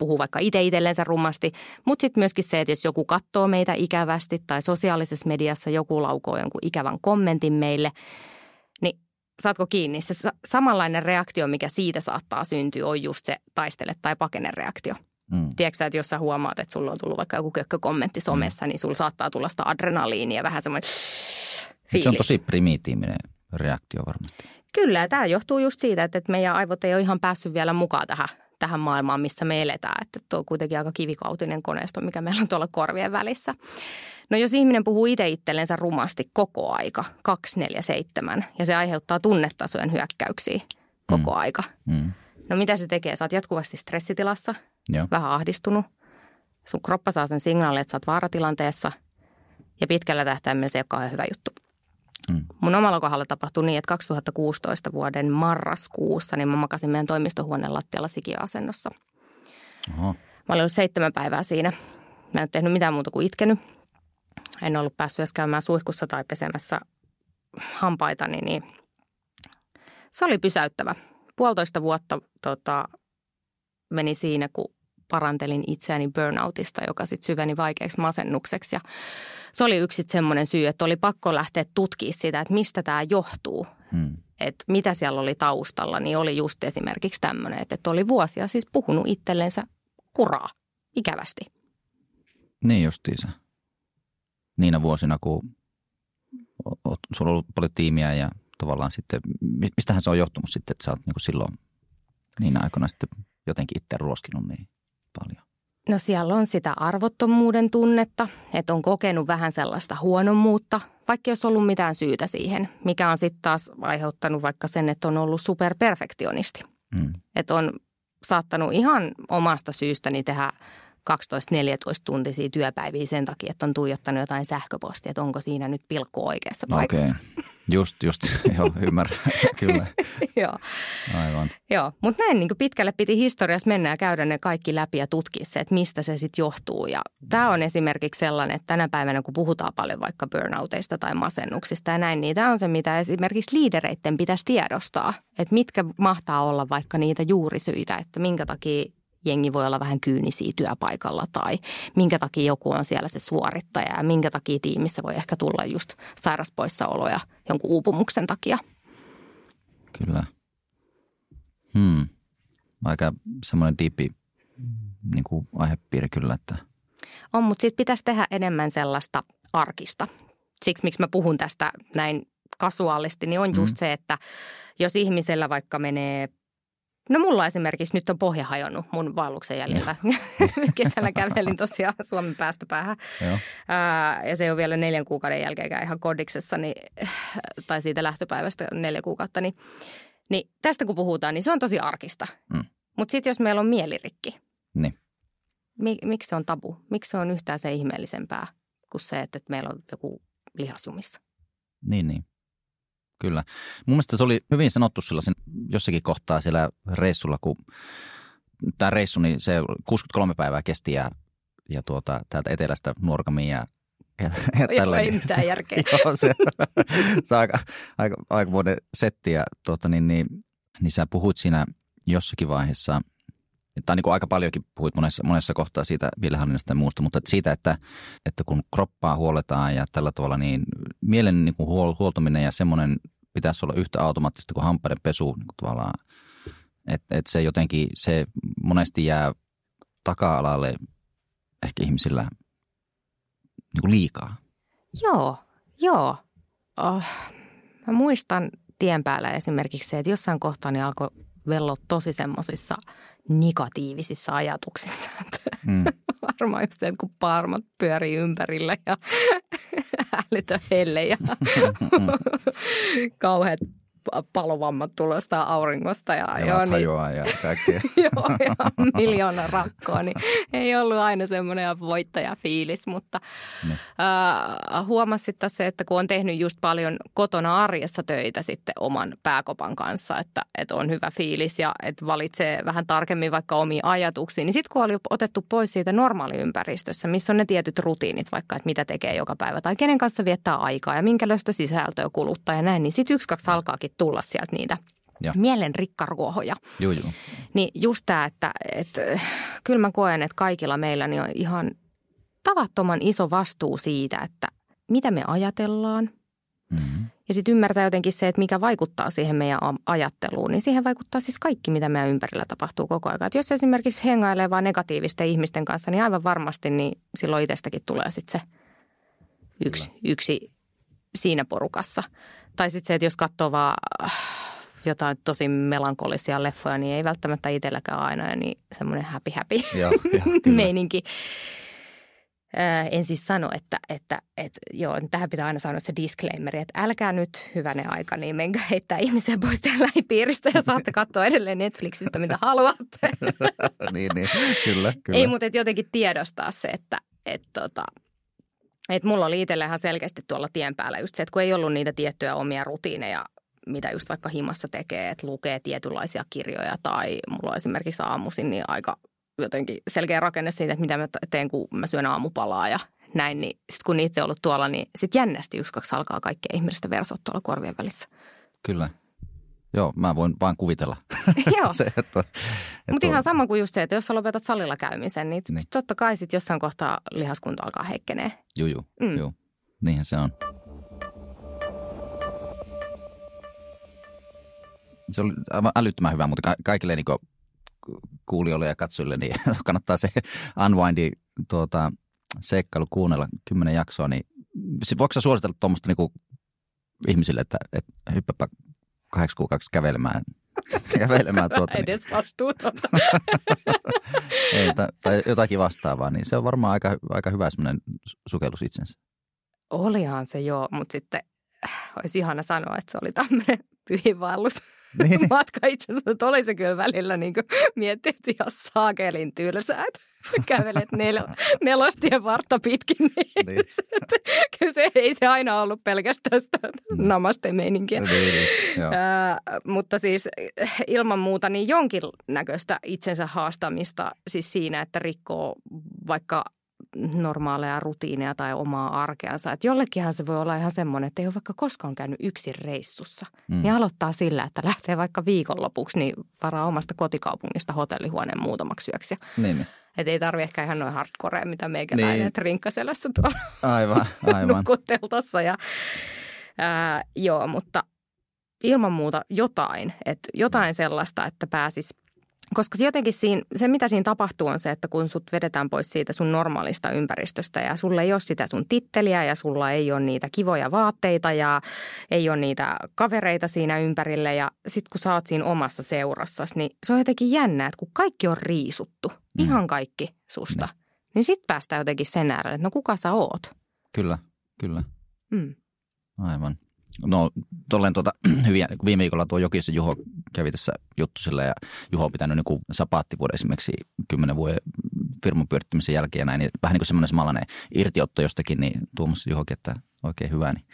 puhuu vaikka itse itsellensä rummasti, mutta sitten myöskin se, että jos joku katsoo meitä ikävästi tai sosiaalisessa mediassa joku laukoo jonkun ikävän kommentin meille, niin saatko kiinni? Se samanlainen reaktio, mikä siitä saattaa syntyä, on just se taistele tai pakene reaktio. Mm. Tiedätkö että jos sä huomaat, että sulla on tullut vaikka joku kökkökommentti somessa, mm. niin sulla saattaa tulla sitä adrenaliinia vähän semmoinen fiilis. Se on tosi primitiivinen reaktio varmasti. Kyllä, tämä johtuu just siitä, että meidän aivot ei ole ihan päässyt vielä mukaan tähän tähän maailmaan, missä me eletään. Että tuo on kuitenkin aika kivikautinen koneisto, mikä meillä on tuolla korvien välissä. No jos ihminen puhuu itse itsellensä rumasti koko aika, 247, ja se aiheuttaa tunnetasojen hyökkäyksiä koko mm. aika. Mm. No mitä se tekee? Sä oot jatkuvasti stressitilassa, Joo. vähän ahdistunut. Sun kroppa saa sen signaalin, että sä oot vaaratilanteessa, ja pitkällä tähtäimellä se ei ole kauhean hyvä juttu. Mm. Mun omalla kohdalla tapahtui niin, että 2016 vuoden marraskuussa niin mä makasin meidän toimistohuoneen lattialla sikiöasennossa. Oho. Mä olin ollut seitsemän päivää siinä. Mä en tehnyt mitään muuta kuin itkenyt. En ollut päässyt edes käymään suihkussa tai pesemässä hampaitani, niin se oli pysäyttävä. Puolitoista vuotta tota, meni siinä, kun parantelin itseäni burnoutista, joka sitten syveni vaikeaksi masennukseksi. Ja se oli yksi semmoinen syy, että oli pakko lähteä tutkimaan sitä, että mistä tämä johtuu. Hmm. Että mitä siellä oli taustalla, niin oli just esimerkiksi tämmöinen, että oli vuosia siis puhunut itsellensä kuraa ikävästi. Niin justiinsa. Niinä vuosina, kun sulla on ollut paljon tiimiä ja tavallaan sitten, mistähän se on johtunut sitten, että sä oot niin silloin niin aikoina sitten jotenkin itse ruoskinut niin paljon? No siellä on sitä arvottomuuden tunnetta, että on kokenut vähän sellaista huonommuutta, vaikka olisi ollut mitään syytä siihen, mikä on sitten taas aiheuttanut vaikka sen, että on ollut superperfektionisti. Mm. Että on saattanut ihan omasta syystäni tehdä 12-14 tuntisia työpäiviä sen takia, että on tuijottanut jotain sähköpostia, että onko siinä nyt pilkku oikeassa paikassa. Okay. Just, just, <laughs> joo, ymmärrän, <laughs> kyllä. joo. Aivan. Joo, mutta näin niin pitkälle piti historiassa mennä ja käydä ne kaikki läpi ja tutkia se, että mistä se sitten johtuu. Ja tämä on esimerkiksi sellainen, että tänä päivänä kun puhutaan paljon vaikka burnouteista tai masennuksista ja näin, niin tämä on se, mitä esimerkiksi liidereiden pitäisi tiedostaa. Että mitkä mahtaa olla vaikka niitä juurisyitä, että minkä takia jengi voi olla vähän kyynisiä työpaikalla tai minkä takia joku on siellä se suorittaja ja minkä takia tiimissä voi ehkä tulla just sairaspoissaoloja jonkun uupumuksen takia. Kyllä. Hmm. Aika semmoinen diipi niin kuin aihepiiri kyllä, että... On, mutta sitten pitäisi tehdä enemmän sellaista arkista. Siksi miksi mä puhun tästä näin kasuaalisti, niin on just mm. se, että jos ihmisellä vaikka menee No mulla esimerkiksi nyt on pohja hajonnut mun vaelluksen jäljellä. <laughs> Kesällä kävelin tosiaan Suomen päästöpäähän. Joo. Ää, ja se on vielä neljän kuukauden jälkeen ihan kodiksessa, niin, tai siitä lähtöpäivästä neljä kuukautta. Niin, niin tästä kun puhutaan, niin se on tosi arkista. Mm. Mutta sitten jos meillä on mielirikki, niin. mi, miksi se on tabu? Miksi se on yhtään se ihmeellisempää kuin se, että meillä on joku lihasjumissa? Niin, niin. Kyllä. Mun mielestä se oli hyvin sanottu sellaisen jossakin kohtaa siellä reissulla, kun tämä reissu, niin se 63 päivää kesti ja, ja tuota, täältä etelästä Nuorgamiin ja Ja, ja Joo, ei mitään se, järkeä. <laughs> Joo, se, se aika, aika, aika vuoden setti ja tuota, niin, niin, niin sä puhut siinä jossakin vaiheessa, tai niin kuin aika paljonkin puhuit monessa, monessa kohtaa siitä viljelyhallinnasta ja muusta, mutta siitä, että, että kun kroppaa huoletaan ja tällä tavalla, niin mielen niin kuin huol, huoltaminen ja semmoinen pitäisi olla yhtä automaattista kuin hampaiden pesu niin kuin tavallaan. Että et se jotenkin, se monesti jää taka-alalle ehkä ihmisillä niin kuin liikaa. Joo, joo. Oh, mä muistan tien päällä esimerkiksi se, että jossain kohtaa niin alkoi vello tosi semmoisissa negatiivisissa ajatuksissa. <laughs> Mm. Varmaan just että kun paarmat pyörii ympärillä ja <laughs> älytön helle ja <laughs> kauheat palovammat tulosta auringosta. Ja, ja joo, niin, ja kaikkea. <laughs> joo, ja miljoona rakkoa, niin ei ollut aina semmoinen voittajafiilis, mutta no. äh, huomasi se, että kun on tehnyt just paljon kotona arjessa töitä sitten oman pääkopan kanssa, että, että on hyvä fiilis ja että valitsee vähän tarkemmin vaikka omia ajatuksia, niin sitten kun oli otettu pois siitä normaaliympäristössä, missä on ne tietyt rutiinit, vaikka että mitä tekee joka päivä tai kenen kanssa viettää aikaa ja minkälaista sisältöä kuluttaa ja näin, niin sitten yksi, kaksi alkaakin tulla sieltä niitä ja. mielen rikkaruohoja. Joo, joo. Niin just tämä, että, että kyllä mä koen, että kaikilla meillä niin on ihan tavattoman iso vastuu siitä, että mitä me ajatellaan. Mm-hmm. Ja sitten ymmärtää jotenkin se, että mikä vaikuttaa siihen meidän ajatteluun, niin siihen vaikuttaa siis kaikki, mitä meidän ympärillä tapahtuu koko ajan. Et jos esimerkiksi hengailee vain negatiivisten ihmisten kanssa, niin aivan varmasti niin silloin itsestäkin tulee sitten se yksi, yksi siinä porukassa. Tai sitten se, että jos katsoo vaan äh, jotain tosi melankolisia leffoja, niin ei välttämättä itselläkään aina niin semmoinen happy happy joo, joo, <laughs> meininki. Ää, en siis sano, että, että, että joo, tähän pitää aina sanoa se disclaimer, että älkää nyt hyvänä aika, niin menkää heittää ihmisiä pois tällä lähipiiristä ja saatte katsoa edelleen Netflixistä, mitä haluatte. <laughs> niin, niin, kyllä, kyllä. Ei, mutta jotenkin tiedostaa se, että, että tota, et mulla oli itsellä ihan selkeästi tuolla tien päällä just se, että kun ei ollut niitä tiettyjä omia rutiineja, mitä just vaikka himassa tekee, että lukee tietynlaisia kirjoja tai mulla on esimerkiksi aamuisin niin aika jotenkin selkeä rakenne siitä, että mitä mä teen, kun mä syön aamupalaa ja näin, niin sitten kun niitä on ollut tuolla, niin sitten jännästi yksi, kaksi alkaa kaikkea ihmistä versot tuolla korvien välissä. Kyllä. Joo, mä voin vain kuvitella. <laughs> <laughs> Joo. se, että, että Mutta ihan sama kuin just se, että jos sä lopetat salilla käymisen, niin, niin. totta kai sitten jossain kohtaa lihaskunta alkaa heikkenee. Joo, joo. Mm. joo. Niinhän se on. Se oli aivan älyttömän hyvä, mutta kaikille niin kuulijoille ja katsojille niin <laughs> kannattaa se Unwindi tuota, seikkailu kuunnella kymmenen jaksoa. Niin, voiko sä suositella tuommoista niin ihmisille, että, että hyppäpä kahdeksi kuukaudeksi kävelemään. <laughs> kävelemään tuota, niin. edes vastuutonta. <laughs> Ei, tai, tai jotakin vastaavaa, niin se on varmaan aika, aika hyvä semmoinen sukellus itsensä. Olihan se joo, mutta sitten äh, olisi ihana sanoa, että se oli tämmöinen <laughs> pyhinvaellus. Niin. Matka itse asiassa, että oli se kyllä välillä niin miettiä, että ihan saakelin tylsää, <laughs> kävelet nel, nelostien vartta pitkin. <laughs> Niin, niin. <laughs> kyllä se ei se aina ollut pelkästään sitä mm. namaste-meininkiä. Niin, niin, mutta siis ilman muuta niin jonkinnäköistä itsensä haastamista siis siinä, että rikkoo vaikka normaaleja rutiineja tai omaa arkeansa. Että jollekinhan se voi olla ihan semmoinen, että ei ole vaikka koskaan käynyt yksin reissussa. Mm. Niin aloittaa sillä, että lähtee vaikka viikonlopuksi, niin varaa omasta kotikaupungista hotellihuoneen muutamaksi yöksi. Niin, niin. Että ei tarvi ehkä ihan noin hardcorea, mitä meikäläinen niin. rinkkaselässä tuo aivan, aivan. Ja, ää, joo, mutta ilman muuta jotain, että jotain sellaista, että pääsis koska se jotenkin siinä, se mitä siinä tapahtuu on se, että kun sut vedetään pois siitä sun normaalista ympäristöstä ja sulla ei ole sitä sun titteliä ja sulla ei ole niitä kivoja vaatteita ja ei ole niitä kavereita siinä ympärille ja sit kun sä oot siinä omassa seurassa, niin se on jotenkin jännä, että kun kaikki on riisuttu, mm. ihan kaikki susta, mm. niin sit päästään jotenkin sen äärelle, että no kuka sä oot? Kyllä, kyllä. Mm. Aivan. No tolleen tuota, <clears throat> kun viime viikolla tuo Jokisen Juho kävi tässä juttusilla ja Juho on pitänyt niin sapaattivuoden esimerkiksi kymmenen vuoden firman pyörittämisen jälkeen näin, niin vähän niin kuin semmoinen samanlainen irtiotto jostakin, niin Tuomas Juhokin, että oikein hyvä, niin,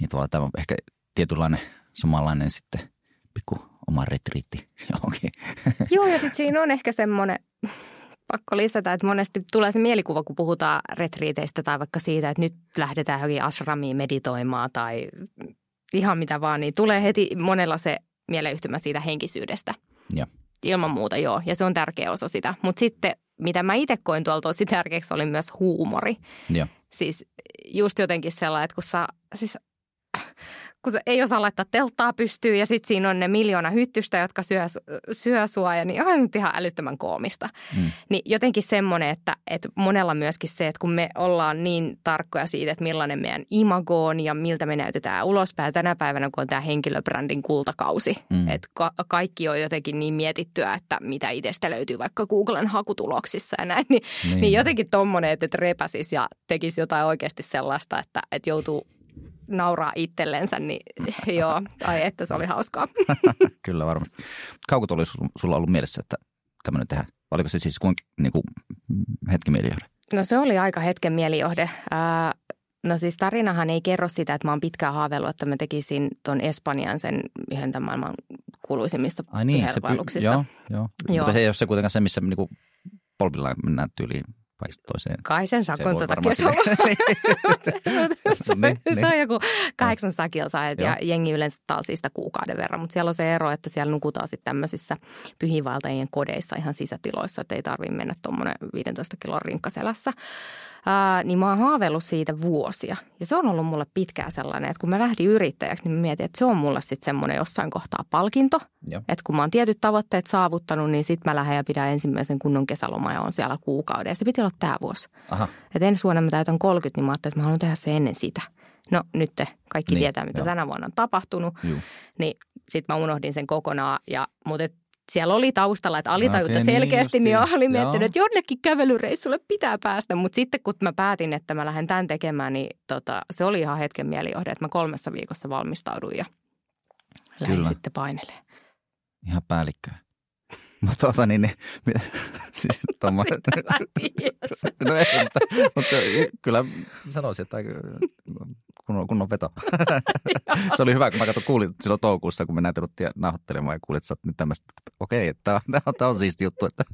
niin tavallaan tämä on ehkä tietynlainen samanlainen sitten pikku oma retriitti <laughs> johonkin. Joo ja sitten siinä on ehkä semmoinen <laughs> pakko lisätä, että monesti tulee se mielikuva, kun puhutaan retriiteistä tai vaikka siitä, että nyt lähdetään johonkin ashramiin meditoimaan tai ihan mitä vaan, niin tulee heti monella se mieleyhtymä siitä henkisyydestä. Ja. Ilman muuta joo, ja se on tärkeä osa sitä. Mutta sitten, mitä mä itse koin tuolla tosi tärkeäksi, oli myös huumori. Ja. Siis just jotenkin sellainen, että kun sä, siis kun se ei osaa laittaa telttaa pystyyn ja sitten siinä on ne miljoona hyttystä, jotka syö, syö sua ja niin on ihan älyttömän koomista. Mm. Niin jotenkin semmoinen, että, että monella myöskin se, että kun me ollaan niin tarkkoja siitä, että millainen meidän imago on ja miltä me näytetään ulospäin tänä päivänä, kun on tämä henkilöbrändin kultakausi. Mm. Että ka- kaikki on jotenkin niin mietittyä, että mitä itsestä löytyy vaikka Googlen hakutuloksissa ja näin. Niin, niin. niin jotenkin tommonen, että repäsis ja tekisi jotain oikeasti sellaista, että, että joutuu nauraa itsellensä, niin <laughs> joo, ai että se oli hauskaa. <laughs> Kyllä varmasti. Kauko oli sulla ollut mielessä, että tämmöinen tehdään? Oliko se siis kuin, niin kuin hetken mielijohde? No se oli aika hetken mielijohde. Ää, no siis tarinahan ei kerro sitä, että mä oon pitkään haaveillut, että mä tekisin tuon Espanjan sen yhden tämän maailman kuuluisimmista Ai niin, se py- joo, joo. joo. Mutta se ei ole se kuitenkaan se, missä niinku polvilla mennään tyyliin paikasta toiseen. Kai sen sakon tuota <laughs> se on. niin, niin. se on joku 800 kilsaa ja jengi yleensä talsista kuukauden verran, mutta siellä on se ero, että siellä nukutaan sitten tämmöisissä pyhiinvaltajien kodeissa ihan sisätiloissa, että ei tarvitse mennä tuommoinen 15 kilon rinkkaselässä ää, niin mä oon haaveillut siitä vuosia. Ja se on ollut mulle pitkään sellainen, että kun mä lähdin yrittäjäksi, niin mä mietin, että se on mulle sitten semmoinen jossain kohtaa palkinto. Joo. Että kun mä oon tietyt tavoitteet saavuttanut, niin sitten mä lähden ja pidän ensimmäisen kunnon kesälomaa ja on siellä kuukauden. Ja se piti olla tämä vuosi. Että ensi vuonna mä täytän 30, niin mä ajattelin, että mä haluan tehdä se ennen sitä. No nyt te kaikki niin, tietää, mitä joo. tänä vuonna on tapahtunut. Juh. Niin sitten mä unohdin sen kokonaan. Ja, mutta siellä oli taustalla, että alitajuta okay, selkeästi, niin, niin oli miettinyt, että jonnekin kävelyreissulle pitää päästä. Mutta sitten kun mä päätin, että mä lähden tämän tekemään, niin tota, se oli ihan hetken mielijohde, että mä kolmessa viikossa valmistauduin ja lähdin Kyllä. sitten paineleen. Ihan päällikköä. <laughs> Mutta tota niin, niin <laughs> siis tommo... <laughs> no ei, mutta, mutta, kyllä sanoisin, että kunnon, kunnon veto. se oli hyvä, kun mä katsoin, kuulin silloin toukokuussa, kun me näitä ruttiin nauhoittelemaan ja kuulit, että nyt tämmöistä, okei, että tämä on, tämä on siisti juttu. Että.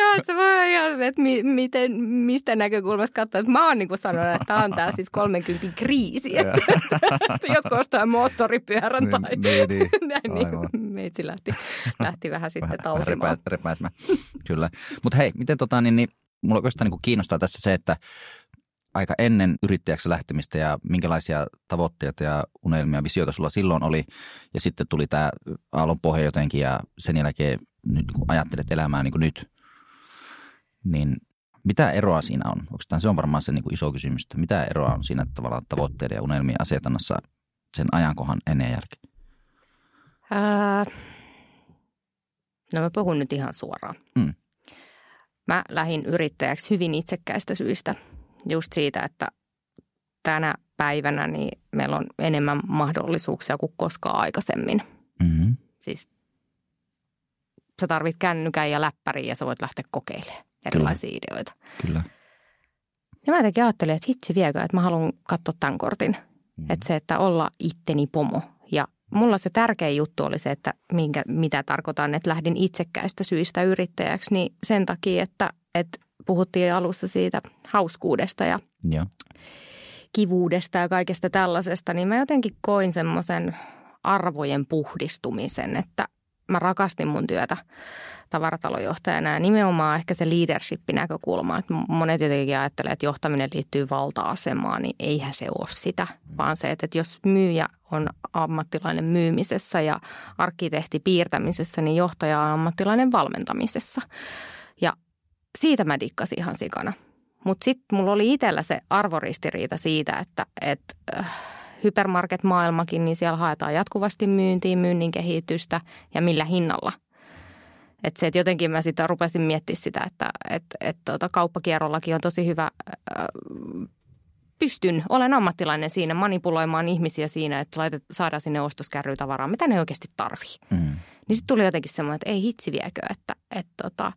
joo, se voi ihan, että mi, miten, mistä näkökulmasta katsoa. Että mä oon niin kuin sanonut, että tämä on tämä siis 30 kriisi, että, että jotkut ostaa moottoripyörän niin, tai niin, niin, näin, niin meitsi lähti, lähti vähän sitten tausimaan. Repäismään, kyllä. Mutta hei, miten tota, niin, niin mulla oikeastaan niin kiinnostaa tässä se, että aika ennen yrittäjäksi lähtemistä ja minkälaisia tavoitteita ja unelmia, visioita sulla silloin oli. Ja sitten tuli tämä aallon pohja jotenkin ja sen jälkeen nyt kun ajattelet elämää niin kuin nyt, niin mitä eroa siinä on? Onko se on varmaan se niin kuin iso kysymys, että mitä eroa on siinä tavallaan tavoitteiden ja unelmien asetannassa sen ajankohan ennen jälkeen? Ää, no mä puhun nyt ihan suoraan. Mm. Mä lähdin yrittäjäksi hyvin itsekkäistä syistä – just siitä, että tänä päivänä niin meillä on enemmän mahdollisuuksia kuin koskaan aikaisemmin. Mm-hmm. Siis sä tarvit kännykän ja läppäriä ja sä voit lähteä kokeilemaan erilaisia Kyllä. ideoita. Kyllä. Ja mä jotenkin ajattelin, että hitsi viekö, että mä haluan katsoa tämän kortin. Mm-hmm. Että se, että olla itteni pomo. Ja mulla se tärkein juttu oli se, että minkä, mitä tarkoitan, että lähdin itsekkäistä syistä yrittäjäksi. Niin sen takia, että, että puhuttiin alussa siitä hauskuudesta ja, ja. kivuudesta ja kaikesta tällaisesta, niin mä jotenkin koin semmoisen arvojen puhdistumisen, että mä rakastin mun työtä tavaratalojohtajana ja nimenomaan ehkä se leadership-näkökulma, että monet jotenkin ajattelee, että johtaminen liittyy valta-asemaan, niin eihän se ole sitä, vaan se, että jos myyjä on ammattilainen myymisessä ja arkkitehti piirtämisessä, niin johtaja on ammattilainen valmentamisessa siitä mä dikkasin ihan sikana. Mutta sitten mulla oli itsellä se arvoristiriita siitä, että et, äh, hypermarket-maailmakin, niin siellä haetaan jatkuvasti myyntiin, myynnin kehitystä ja millä hinnalla. Et se, että jotenkin mä sitä rupesin miettimään sitä, että et, et, tota, kauppakierrollakin on tosi hyvä, äh, pystyn, olen ammattilainen siinä manipuloimaan ihmisiä siinä, että laitet, saadaan sinne ostoskärryyn tavaraa, mitä ne oikeasti tarvii. Mm. Niin sitten tuli jotenkin semmoinen, että ei hitsi viekö, että, että tota,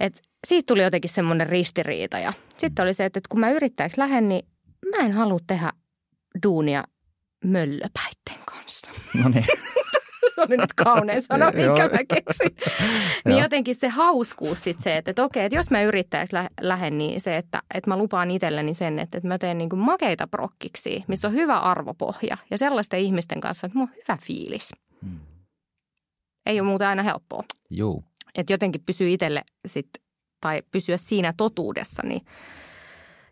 et siitä tuli jotenkin semmoinen ristiriita. Ja sitten oli se, että kun mä yrittäjäksi lähden, niin mä en halua tehdä duunia möllöpäitten kanssa. No niin. <laughs> Se oli nyt kaunein sana, minkä Joo. mä keksin. <laughs> niin Joo. jotenkin se hauskuus sitten se, että, että okei, että jos mä yrittäjäksi lä- lähden, niin se, että, että mä lupaan itselleni sen, että, että mä teen niin kuin makeita prokkiksi, missä on hyvä arvopohja ja sellaisten ihmisten kanssa, että mulla on hyvä fiilis. Mm. Ei ole muuten aina helppoa. Juu. Että jotenkin pysyy itselle sit, tai pysyä siinä totuudessa, niin,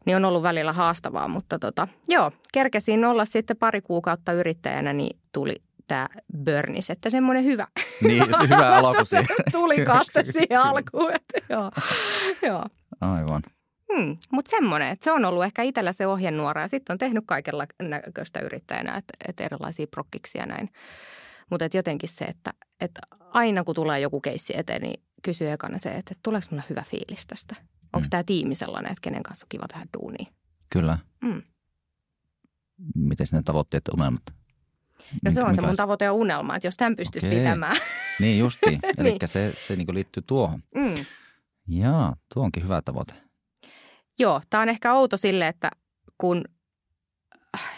niin on ollut välillä haastavaa. Mutta tota, joo, kerkesin olla sitten pari kuukautta yrittäjänä, niin tuli tämä Burnis, että semmoinen hyvä Niin, se hyvä alku siihen. <laughs> tuli kaste siihen alkuun. Että, joo, joo. Aivan. Hmm, Mutta semmoinen, että se on ollut ehkä itsellä se ohjenuora ja sitten on tehnyt kaikella näköistä yrittäjänä, että, että erilaisia prokkiksi ja näin. Mutta jotenkin se, että, että aina kun tulee joku keissi eteen, niin kysyy ekana se, että tuleeko mulla hyvä fiilis tästä? Onko Mm. tämä tiimi sellainen, että kenen kanssa on kiva tehdä duunia? Kyllä. Mm. Miten ne tavoitteet ja unelmat? No se on se mun tavoite ja unelma, että jos tämän pystyisi Okei. pitämään. <laughs> Niin justiin. Eli <laughs> Niin. se, se niin liittyy tuohon. Mm. Jaa, tuo onkin hyvä tavoite. Joo, tämä on ehkä outo sille, että kun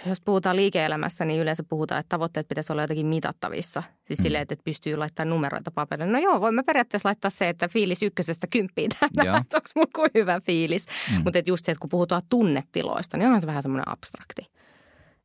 jos puhutaan liike-elämässä, niin yleensä puhutaan, että tavoitteet pitäisi olla jotenkin mitattavissa. Siis Mm. silleen, että pystyy laittamaan numeroita paperille. No joo, voimme periaatteessa laittaa se, että fiilis ykkösestä kymppiin tänään, että <laughs> onko mulla kuin hyvä fiilis. Mm. Mutta just se, että kun puhutaan tunnetiloista, niin onhan se vähän semmoinen abstrakti.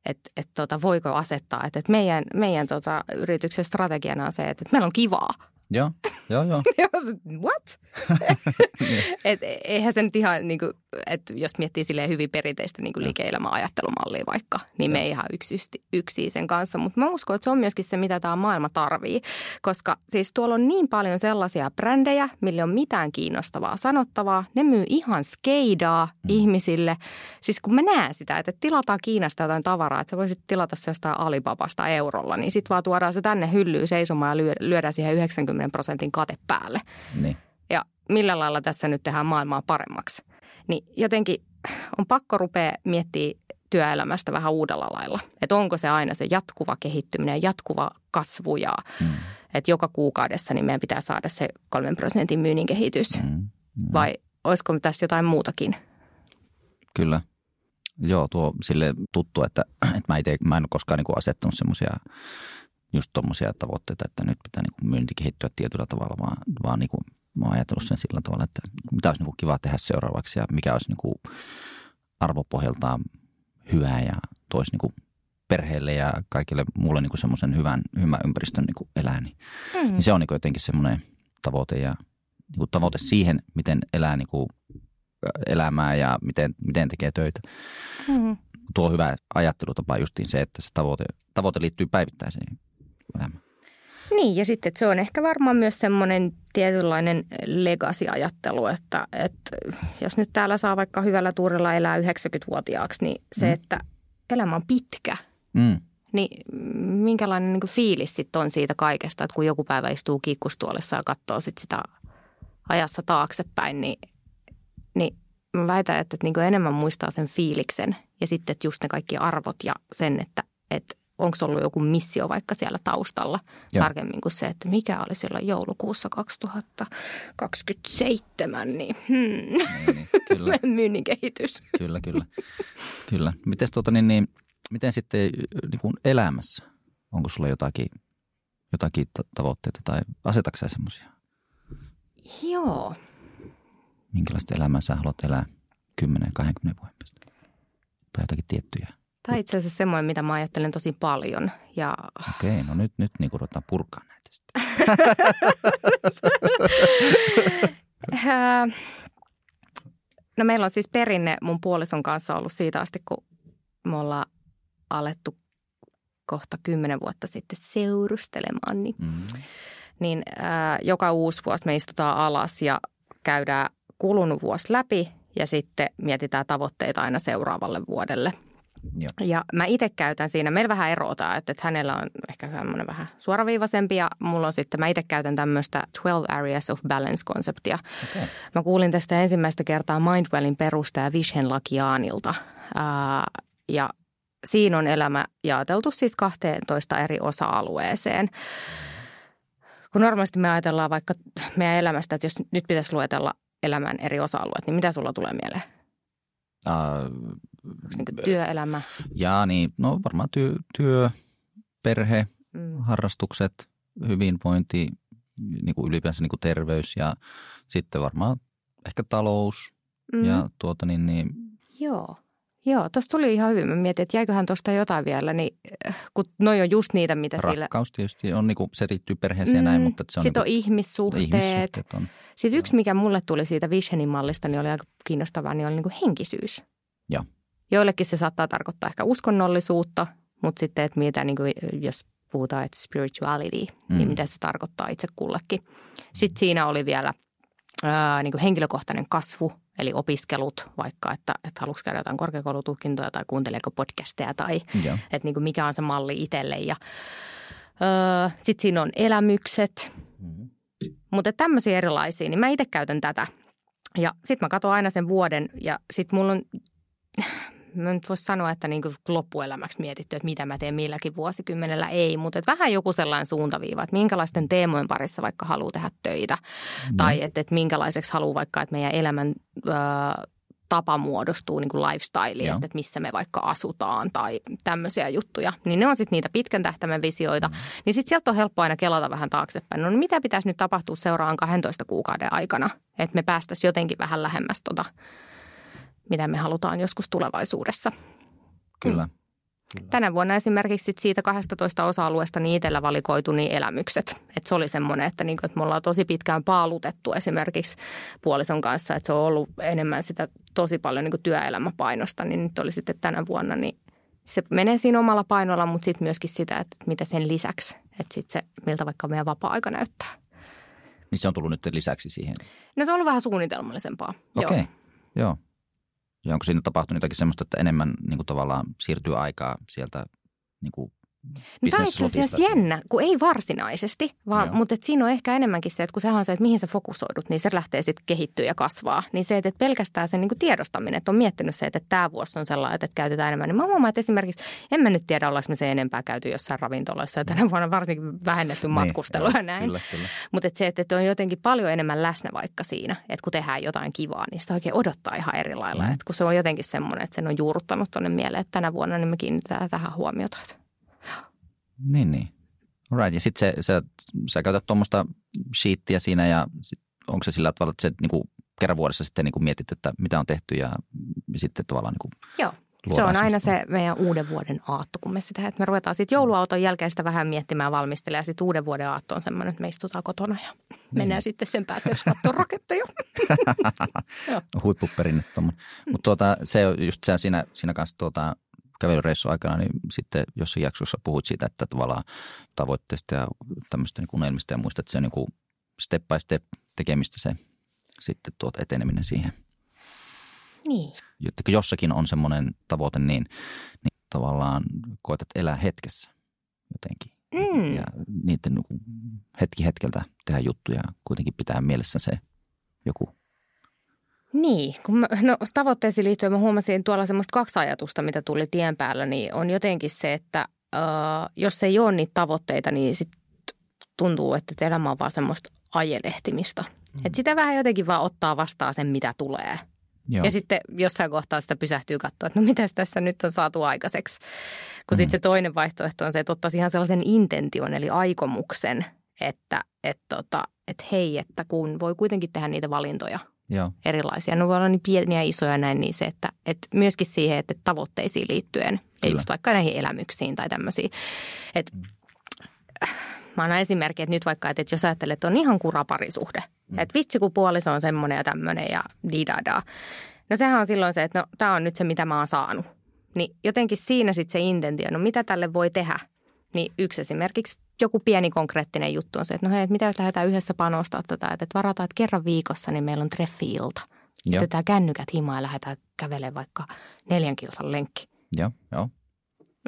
Että et tota, voiko asettaa, että et meidän, meidän tota, yrityksen strategiana on se, että et meillä on kivaa. Joo, joo, joo. Ja <laughs> What? <laughs> Et eihän se nyt ihan, niin kuin, että jos miettii silleen hyvin perinteistä niin kuin liike-elämän ajattelumallia vaikka, niin me ei ihan yksi, yksi sen kanssa. Mutta mä uskon, että se on myöskin se, mitä tämä maailma tarvii. Koska siis tuolla on niin paljon sellaisia brändejä, mille on mitään kiinnostavaa sanottavaa. Ne myy ihan skeidaa mm. ihmisille. Siis kun mä näen sitä, että tilataan Kiinasta jotain tavaraa, että sä voisit tilata se jostain Alibabasta eurolla, niin sitten vaan tuodaan se tänne hyllyyn seisomaan ja lyö- lyödään siihen 90 prosentin kate päälle Niin. ja millä lailla tässä nyt tehdään maailmaa paremmaksi. Niin jotenkin on pakko rupea miettimään työelämästä vähän uudella lailla. Että onko se aina se jatkuva kehittyminen, jatkuva kasvu ja Mm. että joka kuukaudessa niin meidän pitää saada se kolmen prosentin myynnin kehitys. Mm. Mm. Vai olisiko tässä jotain muutakin? Kyllä. Joo, tuo sille tuttu, että, että mä, ite, mä en ole koskaan niin asettanut semmoisia just tuommoisia tavoitteita, että nyt pitää niin myynti kehittyä tietyllä tavalla, vaan, vaan niin kuin, mä oon ajatellut sen sillä tavalla, että mitä olisi niin kiva tehdä seuraavaksi ja mikä olisi niin kuin arvopohjaltaan hyvää ja toisi niin kuin perheelle ja kaikille muulle niin semmoisen hyvän, hyvän ympäristön niin kuin elää. Niin, Mm. niin se on niin kuin jotenkin semmoinen tavoite ja niin kuin tavoite siihen, miten elää niin kuin elämää ja miten, miten tekee töitä Mm. tuo hyvä ajattelutapa justiin se, että se tavoite, tavoite liittyy päivittäiseen elämään. Niin, ja sitten se on ehkä varmaan myös semmoinen tietynlainen legacy-ajattelu, että, että jos nyt täällä saa vaikka hyvällä tuurilla elää 90-vuotiaaksi, niin se, Mm. että elämä on pitkä, Mm. niin minkälainen niin kuin fiilis sitten on siitä kaikesta, että kun joku päivä istuu kiikkustuolessa ja katsoo sit sitä ajassa taaksepäin, niin, niin mä väitän, että, että niin kuin enemmän muistaa sen fiiliksen ja sitten että just ne kaikki arvot ja sen, että, että onko ollut joku missio vaikka siellä taustalla Joo. tarkemmin kuin se, että mikä oli silloin joulukuussa 2027, niin hmm, Niin, niin, kyllä, <laughs> myynnin kehitys. kyllä, kyllä. kyllä. Mites tuota, niin, niin, miten sitten niin kuin elämässä? Onko sulla jotakin, jotakin ta- tavoitteita tai asetatko sä semmoisia? Joo. Minkälaista elämää sä haluat elää 10-20 vuoden päästä? Tai jotakin tiettyjä? Tämä on itse asiassa semmoinen, mitä mä ajattelen tosi paljon. Ja Okei, no nyt, nyt niin kuin ruvetaan purkaa näitä sitten. <laughs> No meillä on siis perinne mun puolison kanssa ollut siitä asti, kun me ollaan alettu kohta kymmenen vuotta sitten seurustelemaan, niin, Mm. niin ää, joka uusi vuosi me istutaan alas ja käydään kulunut vuosi läpi ja sitten mietitään tavoitteita aina seuraavalle vuodelle. Joo. Ja mä itse käytän siinä, meillä vähän erotaan, että, että hänellä on ehkä semmoinen vähän suoraviivaisempi ja mulla on sitten, mä itse käytän tämmöistä 12 Areas of Balance-konseptia. Okay. Mä kuulin tästä ensimmäistä kertaa Mindwellin perustaja Vishen Lakiaanilta. Ää, ja siinä on elämä jaoteltu siis 12 eri osa-alueeseen. Kun normaalisti me ajatellaan vaikka meidän elämästä, että jos nyt pitäisi luetella elämän eri osa-alueet, niin mitä sulla tulee mieleen? Uh, Niin kuin työelämä. ja niin, no varmaan työ, työ perhe, Mm. harrastukset, hyvinvointi, niin kuin ylipäänsä niin kuin terveys ja sitten varmaan ehkä talous mm. ja tuota niin, niin Joo. Joo, tuossa tuli ihan hyvin. Mä mietin, että jäiköhän tuosta jotain vielä, niin äh, kun noi on just niitä, mitä Rakkaus sillä... Rakkaus tietysti on, niin kuin, se liittyy perheeseen mm, näin, mutta se on... Sitten niin on ihmissuhteet. ihmissuhteet on. Sitten yksi, mikä mulle tuli siitä Visionin mallista, niin oli aika kiinnostavaa, niin oli niin kuin henkisyys. Joo. Joillekin se saattaa tarkoittaa ehkä uskonnollisuutta, mutta sitten, että mitä, niin kuin, jos puhutaan, että spirituality, niin mm. niin mitä se tarkoittaa itse kullekin. Sitten siinä oli vielä ää, niin kuin henkilökohtainen kasvu, eli opiskelut, vaikka että, että haluatko käydä jotain korkeakoulututkintoja tai kuunteleeko podcasteja tai Joo. että niin kuin mikä on se malli itselle. Ja sitten siinä on elämykset, mm-hmm. mutta tämmöisiä erilaisia, niin mä itse käytän tätä. Ja sitten mä katson aina sen vuoden ja sitten mulla on mä nyt voisi sanoa, että niin kuin loppuelämäksi mietitty, että mitä mä teen milläkin vuosikymmenellä, ei, mutta että vähän joku sellainen suuntaviiva, että minkälaisten teemojen parissa vaikka haluaa tehdä töitä mm. tai että, että minkälaiseksi haluaa vaikka, että meidän elämän ö, tapa muodostuu niin kuin lifestyle, että, että missä me vaikka asutaan tai tämmöisiä juttuja. Niin ne on sitten niitä pitkän tähtäimen visioita. Mm. Niin sitten sieltä on helppo aina kelata vähän taaksepäin. No mitä pitäisi nyt tapahtua seuraavan 12 kuukauden aikana, että me päästäisiin jotenkin vähän lähemmäs tota mitä me halutaan joskus tulevaisuudessa. Kyllä. Mm. Kyllä. Tänä vuonna esimerkiksi siitä 12 osa-alueesta niin itsellä valikoitu niin elämykset. Et se oli semmoinen, että, niin, että me ollaan tosi pitkään paalutettu esimerkiksi puolison kanssa, että se on ollut enemmän sitä tosi paljon niin työelämäpainosta, niin nyt oli sitten tänä vuonna, niin se menee siinä omalla painolla, mutta sitten myöskin sitä, että mitä sen lisäksi, että sitten se, miltä vaikka meidän vapaa-aika näyttää. Niin se on tullut nyt lisäksi siihen? No se on ollut vähän suunnitelmallisempaa. Okei, okay. joo. joo. Ja onko siinä tapahtunut jotakin semmoista, että enemmän niin kuin tavallaan siirtyy aikaa sieltä niin kuin tämä on itse asiassa jännä, kun ei varsinaisesti, vaan, mutta et siinä on ehkä enemmänkin se, että kun sehän on se, että mihin sä fokusoidut, niin se lähtee sitten kehittyä ja kasvaa. Niin se, että pelkästään sen niin kuin tiedostaminen, että on miettinyt se, että tämä vuosi on sellainen, että käytetään enemmän. Niin mä huomaan, että esimerkiksi, en mä nyt tiedä, ollaanko me se enempää käyty jossain ravintoloissa ja tänä vuonna varsinkin vähennetty niin, matkustelua ja näin. Kyllä, kyllä. Mutta se, että on jotenkin paljon enemmän läsnä vaikka siinä, että kun tehdään jotain kivaa, niin sitä oikein odottaa ihan eri lailla. Mm. Että kun se on jotenkin semmoinen, että sen on juurruttanut tuonne mieleen, että tänä vuonna niin me kiinnitetään tähän huomiota. Niin, niin. Right. Ja sitten se, se, sä käytät tuommoista sheettiä siinä ja sit, onko se sillä tavalla, että se niin kuin, kerran vuodessa sitten niin kuin mietit, että mitä on tehty ja, sitten tavallaan niin kuin Joo. Se on aina se meidän uuden vuoden aatto, kun me sitä, että me ruvetaan sitten jouluauton jälkeen sitä vähän miettimään valmistelemaan. Ja sitten uuden vuoden aatto on semmoinen, että me istutaan kotona ja niin. mennään sitten sen päätteeksi katsoa raketteja. <laughs> Huippuperinne tuommoinen. Mutta tuota, se on just se siinä, siinä kanssa tuota, kävelyreissun aikana, niin sitten jossain jaksossa puhut siitä, että tavallaan tavoitteista ja tämmöistä niin unelmista ja muista, että se on niin kuin step by step tekemistä se sitten tuot eteneminen siihen. Niin. Jotta jossakin on semmoinen tavoite, niin, niin tavallaan koetat elää hetkessä jotenkin. Mm. Ja niiden niin hetki hetkeltä tehdä juttuja, kuitenkin pitää mielessä se joku niin, kun mä, no, tavoitteisiin liittyen mä huomasin tuolla semmoista kaksi ajatusta, mitä tuli tien päällä, niin on jotenkin se, että äh, jos ei ole niitä tavoitteita, niin sit tuntuu, että elämä on vaan semmoista ajelehtimista. Mm. Että sitä vähän jotenkin vaan ottaa vastaan sen, mitä tulee. Joo. Ja sitten jossain kohtaa sitä pysähtyy katsoa, että no mitäs tässä nyt on saatu aikaiseksi. Kun mm. sitten se toinen vaihtoehto on se, että ottaisi ihan sellaisen intention, eli aikomuksen, että et tota, et hei, että kun voi kuitenkin tehdä niitä valintoja – Joo. erilaisia. Ne voi olla niin pieniä ja isoja näin, niin se, että, että myöskin siihen, että tavoitteisiin liittyen, Kyllä. ja just vaikka näihin elämyksiin tai tämmöisiin. Että, mm. Mä annan esimerkki, että nyt vaikka, että jos ajattelet, että on ihan kuraparisuhde, mm. että vitsi kun puoliso on semmoinen ja tämmöinen ja didadaa. No sehän on silloin se, että no tämä on nyt se, mitä mä oon saanut. Niin jotenkin siinä sitten se intentio, no mitä tälle voi tehdä. Niin yksi esimerkiksi joku pieni konkreettinen juttu on se, että no hei, mitä jos lähdetään yhdessä panostaa tätä, että varataan, että kerran viikossa niin meillä on treffi-ilta. Otetaan kännykät himaa ja lähdetään kävelemään vaikka neljän kilsan lenkki. Joo, joo.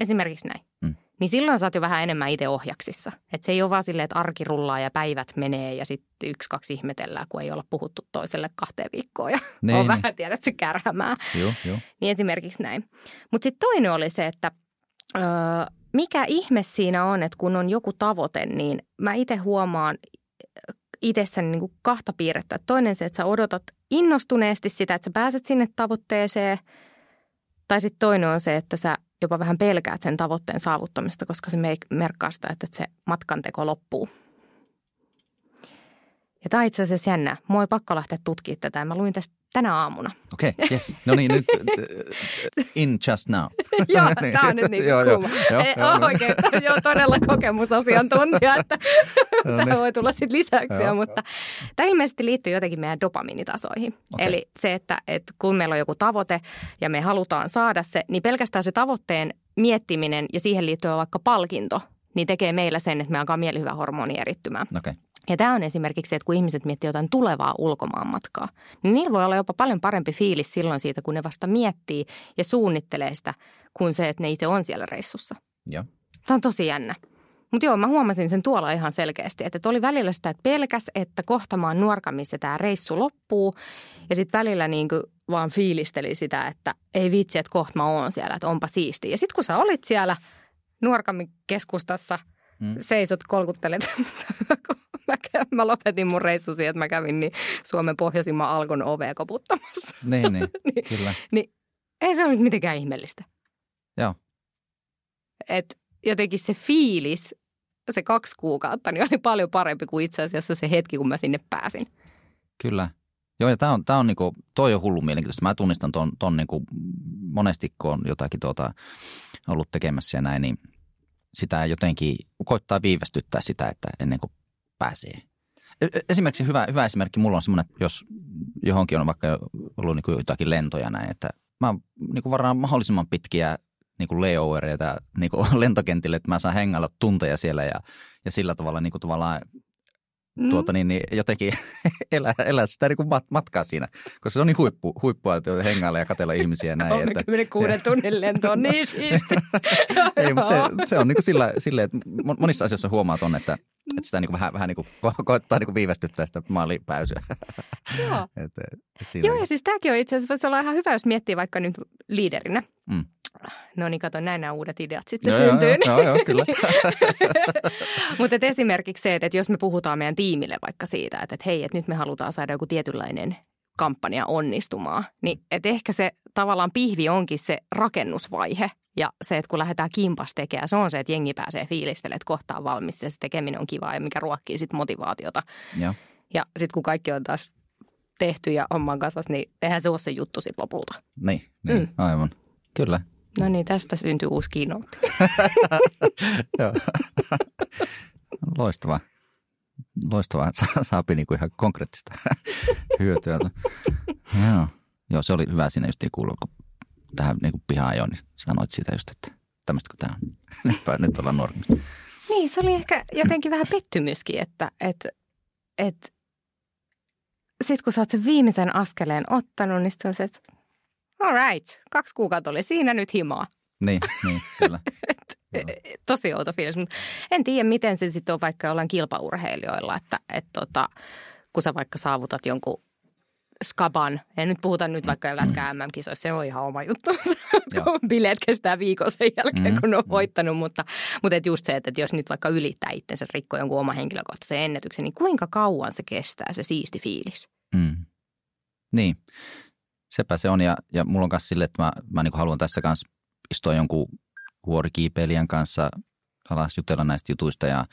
Esimerkiksi näin. Mm. Niin silloin sä oot jo vähän enemmän itse ohjaksissa. Että se ei ole vaan silleen, että arki rullaa ja päivät menee ja sitten yksi, kaksi ihmetellään, kun ei olla puhuttu toiselle kahteen viikkoon ja niin, on niin. vähän, tiedät, se kärhämää. Joo, joo. Niin esimerkiksi näin. Mutta sitten toinen oli se, että öö, mikä ihme siinä on, että kun on joku tavoite, niin mä itse huomaan itsessäni niin kuin kahta piirrettä. Toinen se, että sä odotat innostuneesti sitä, että sä pääset sinne tavoitteeseen Tai sitten toinen on se, että sä jopa vähän pelkäät sen tavoitteen saavuttamista, koska se merkkaa sitä, että se matkanteko loppuu. Ja tämä on itse asiassa jännä. Mua ei pakko lähteä tutkimaan tätä. Mä luin tästä tänä aamuna. Okei, okay, <laughs> yes. No niin, nyt in just now. <laughs> joo, <laughs> niin. tämä on nyt niin joo, kuuma. Joo, ei, joo, oikein, joo, todella kokemusasiantuntija, että no niin. voi tulla sitten lisäksi. Joo, mutta joo. tämä ilmeisesti liittyy jotenkin meidän dopaminitasoihin. Okay. Eli se, että, että kun meillä on joku tavoite ja me halutaan saada se, niin pelkästään se tavoitteen miettiminen ja siihen liittyvä vaikka palkinto, niin tekee meillä sen, että me alkaa mielihyvähormoni erittymään. Okay. Ja tämä on esimerkiksi se, että kun ihmiset miettii jotain tulevaa ulkomaanmatkaa, niin niillä voi olla jopa paljon parempi fiilis silloin siitä, kun ne vasta miettii ja suunnittelee sitä, kuin se, että ne itse on siellä reissussa. Joo. Tämä on tosi jännä. Mutta joo, mä huomasin sen tuolla ihan selkeästi, että oli välillä sitä, että pelkäs, että kohtamaan nuorka, missä tämä reissu loppuu. Ja sitten välillä niin vaan fiilisteli sitä, että ei vitsi, että kohta mä oon siellä, että onpa siistiä. Ja sitten kun sä olit siellä Nuorkamin keskustassa, mm. seisot, kolkuttelet, <laughs> mä, mä lopetin mun reissu siihen, että mä kävin niin Suomen pohjoisimman alkon ovea koputtamassa. <laughs> Niin, niin, <laughs> niin kyllä. Niin, ei se ole mitenkään ihmeellistä. Joo. Et jotenkin se fiilis, se kaksi kuukautta, niin oli paljon parempi kuin itse asiassa se hetki, kun mä sinne pääsin. Kyllä. Joo, ja tämä on, tää on niinku, toi on hullu mielenkiintoista. Mä tunnistan ton, ton niinku, monesti, kun on jotakin tuota, ollut tekemässä ja näin, niin sitä jotenkin koittaa viivästyttää sitä, että ennen kuin pääsee. E, e, esimerkiksi hyvä, hyvä esimerkki mulla on semmoinen, että jos johonkin on vaikka ollut niin kuin jotakin lentoja näin, että mä niin kuin varaan mahdollisimman pitkiä niin kuin layovereita niin kuin <laughs> lentokentille, että mä saan hengailla tunteja siellä ja, ja sillä tavalla niin kuin tavallaan mm. tuota, niin, niin jotenkin <laughs> elää, elää sitä niin kuin matkaa siinä, koska se on niin huippu, huippua, että hengailla ja katella ihmisiä ja näin. 36 että, tunnin lento on niin <laughs> siisti. <laughs> Ei, mutta se, se on niin kuin sillä, sillä, että monissa asioissa huomaa on, että, että sitä niin kuin vähän, vähän niin kuin ko- koettaa niin kuin viivästyttää sitä maalipääsyä. Joo. et, et Joo, ja siis tämäkin on itse asiassa, voisi olla ihan hyvä, jos miettii vaikka nyt liiderinä. Mm. No niin, kato, näin nämä uudet ideat sitten joo, syntyy. Joo, joo, joo kyllä. <laughs> Mutta esimerkiksi se, että jos me puhutaan meidän tiimille vaikka siitä, että, että hei, että nyt me halutaan saada joku tietynlainen kampanja onnistumaan, niin että ehkä se tavallaan pihvi onkin se rakennusvaihe ja se, että kun lähdetään kimpas tekemään, se on se, että jengi pääsee fiilistelemään, että kohta on valmis ja se tekeminen on kivaa ja mikä ruokkii sitten motivaatiota. Ja, ja sitten kun kaikki on taas tehty ja homman kasvas, niin eihän se ole se juttu sitten lopulta. Niin, niin mm. aivan. Kyllä. No niin, tästä syntyy uusi keynote. <laughs> Loistavaa. Loistavaa, että saapi niinku ihan konkreettista hyötyä. Joo. Joo, se oli hyvä siinä just kuulla, kun tähän niinku pihaan ajoin, niin sanoit siitä just, että tämmöistä kun tämä on. <laughs> Nyt, nyt ollaan nuori. Niin, se oli ehkä jotenkin vähän pettymyskin, että, että, että sitten kun sä oot sen viimeisen askeleen ottanut, niin sitten on se, että all right, kaksi kuukautta oli siinä nyt himaa. Niin, niin kyllä. <laughs> Tosi outo fiilis, mutta en tiedä, miten se sitten on vaikka ollaan kilpaurheilijoilla, että et tota, kun sä vaikka saavutat jonkun skaban, ja nyt puhutaan nyt vaikka lätkää MM-kisoissa, se on ihan oma juttu. <laughs> Bileet kestää viikon sen jälkeen, mm, kun on mm. voittanut, mutta, mutta et just se, että jos nyt vaikka ylittää itsensä rikko jonkun oma henkilökohtaisen ennätyksen, niin kuinka kauan se kestää se siisti fiilis? Mm. Niin, sepä se on ja, ja mulla on myös sille, että mä, mä niin haluan tässä kanssa istua jonkun vuorikiipeilijän kanssa alas jutella näistä jutuista ja,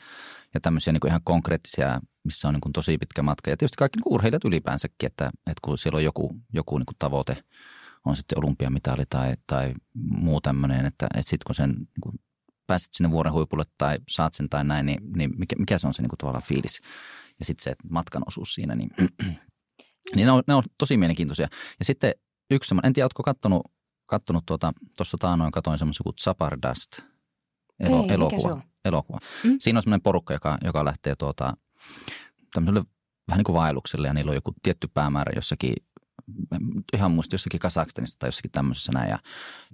ja tämmöisiä niin ihan konkreettisia, missä on niin tosi pitkä matka. Ja tietysti kaikki niin urheilijat ylipäänsäkin, että, että kun siellä on joku, joku niin tavoite, on sitten olympiamitali tai, tai muu tämmöinen, että, että sitten kun sen niin kuin pääset sinne vuoren huipulle tai saat sen tai näin, niin, niin mikä, mikä se on se niin kuin tavallaan fiilis. Ja sitten se matkan osuus siinä, niin, niin ne, on, ne on tosi mielenkiintoisia. Ja sitten yksi semmoinen, en tiedä, oletko kattonut, kattonut tuota, tuossa taanoin, katoin semmoisen kuin Zapardast – elo, Ei, elokuva. elokuva. Mm. Siinä on semmoinen porukka, joka, joka lähtee tuota, tämmöiselle vähän niin kuin vaellukselle ja niillä on joku tietty päämäärä jossakin, ihan muista jossakin Kasakstanissa tai jossakin tämmöisessä näin. Ja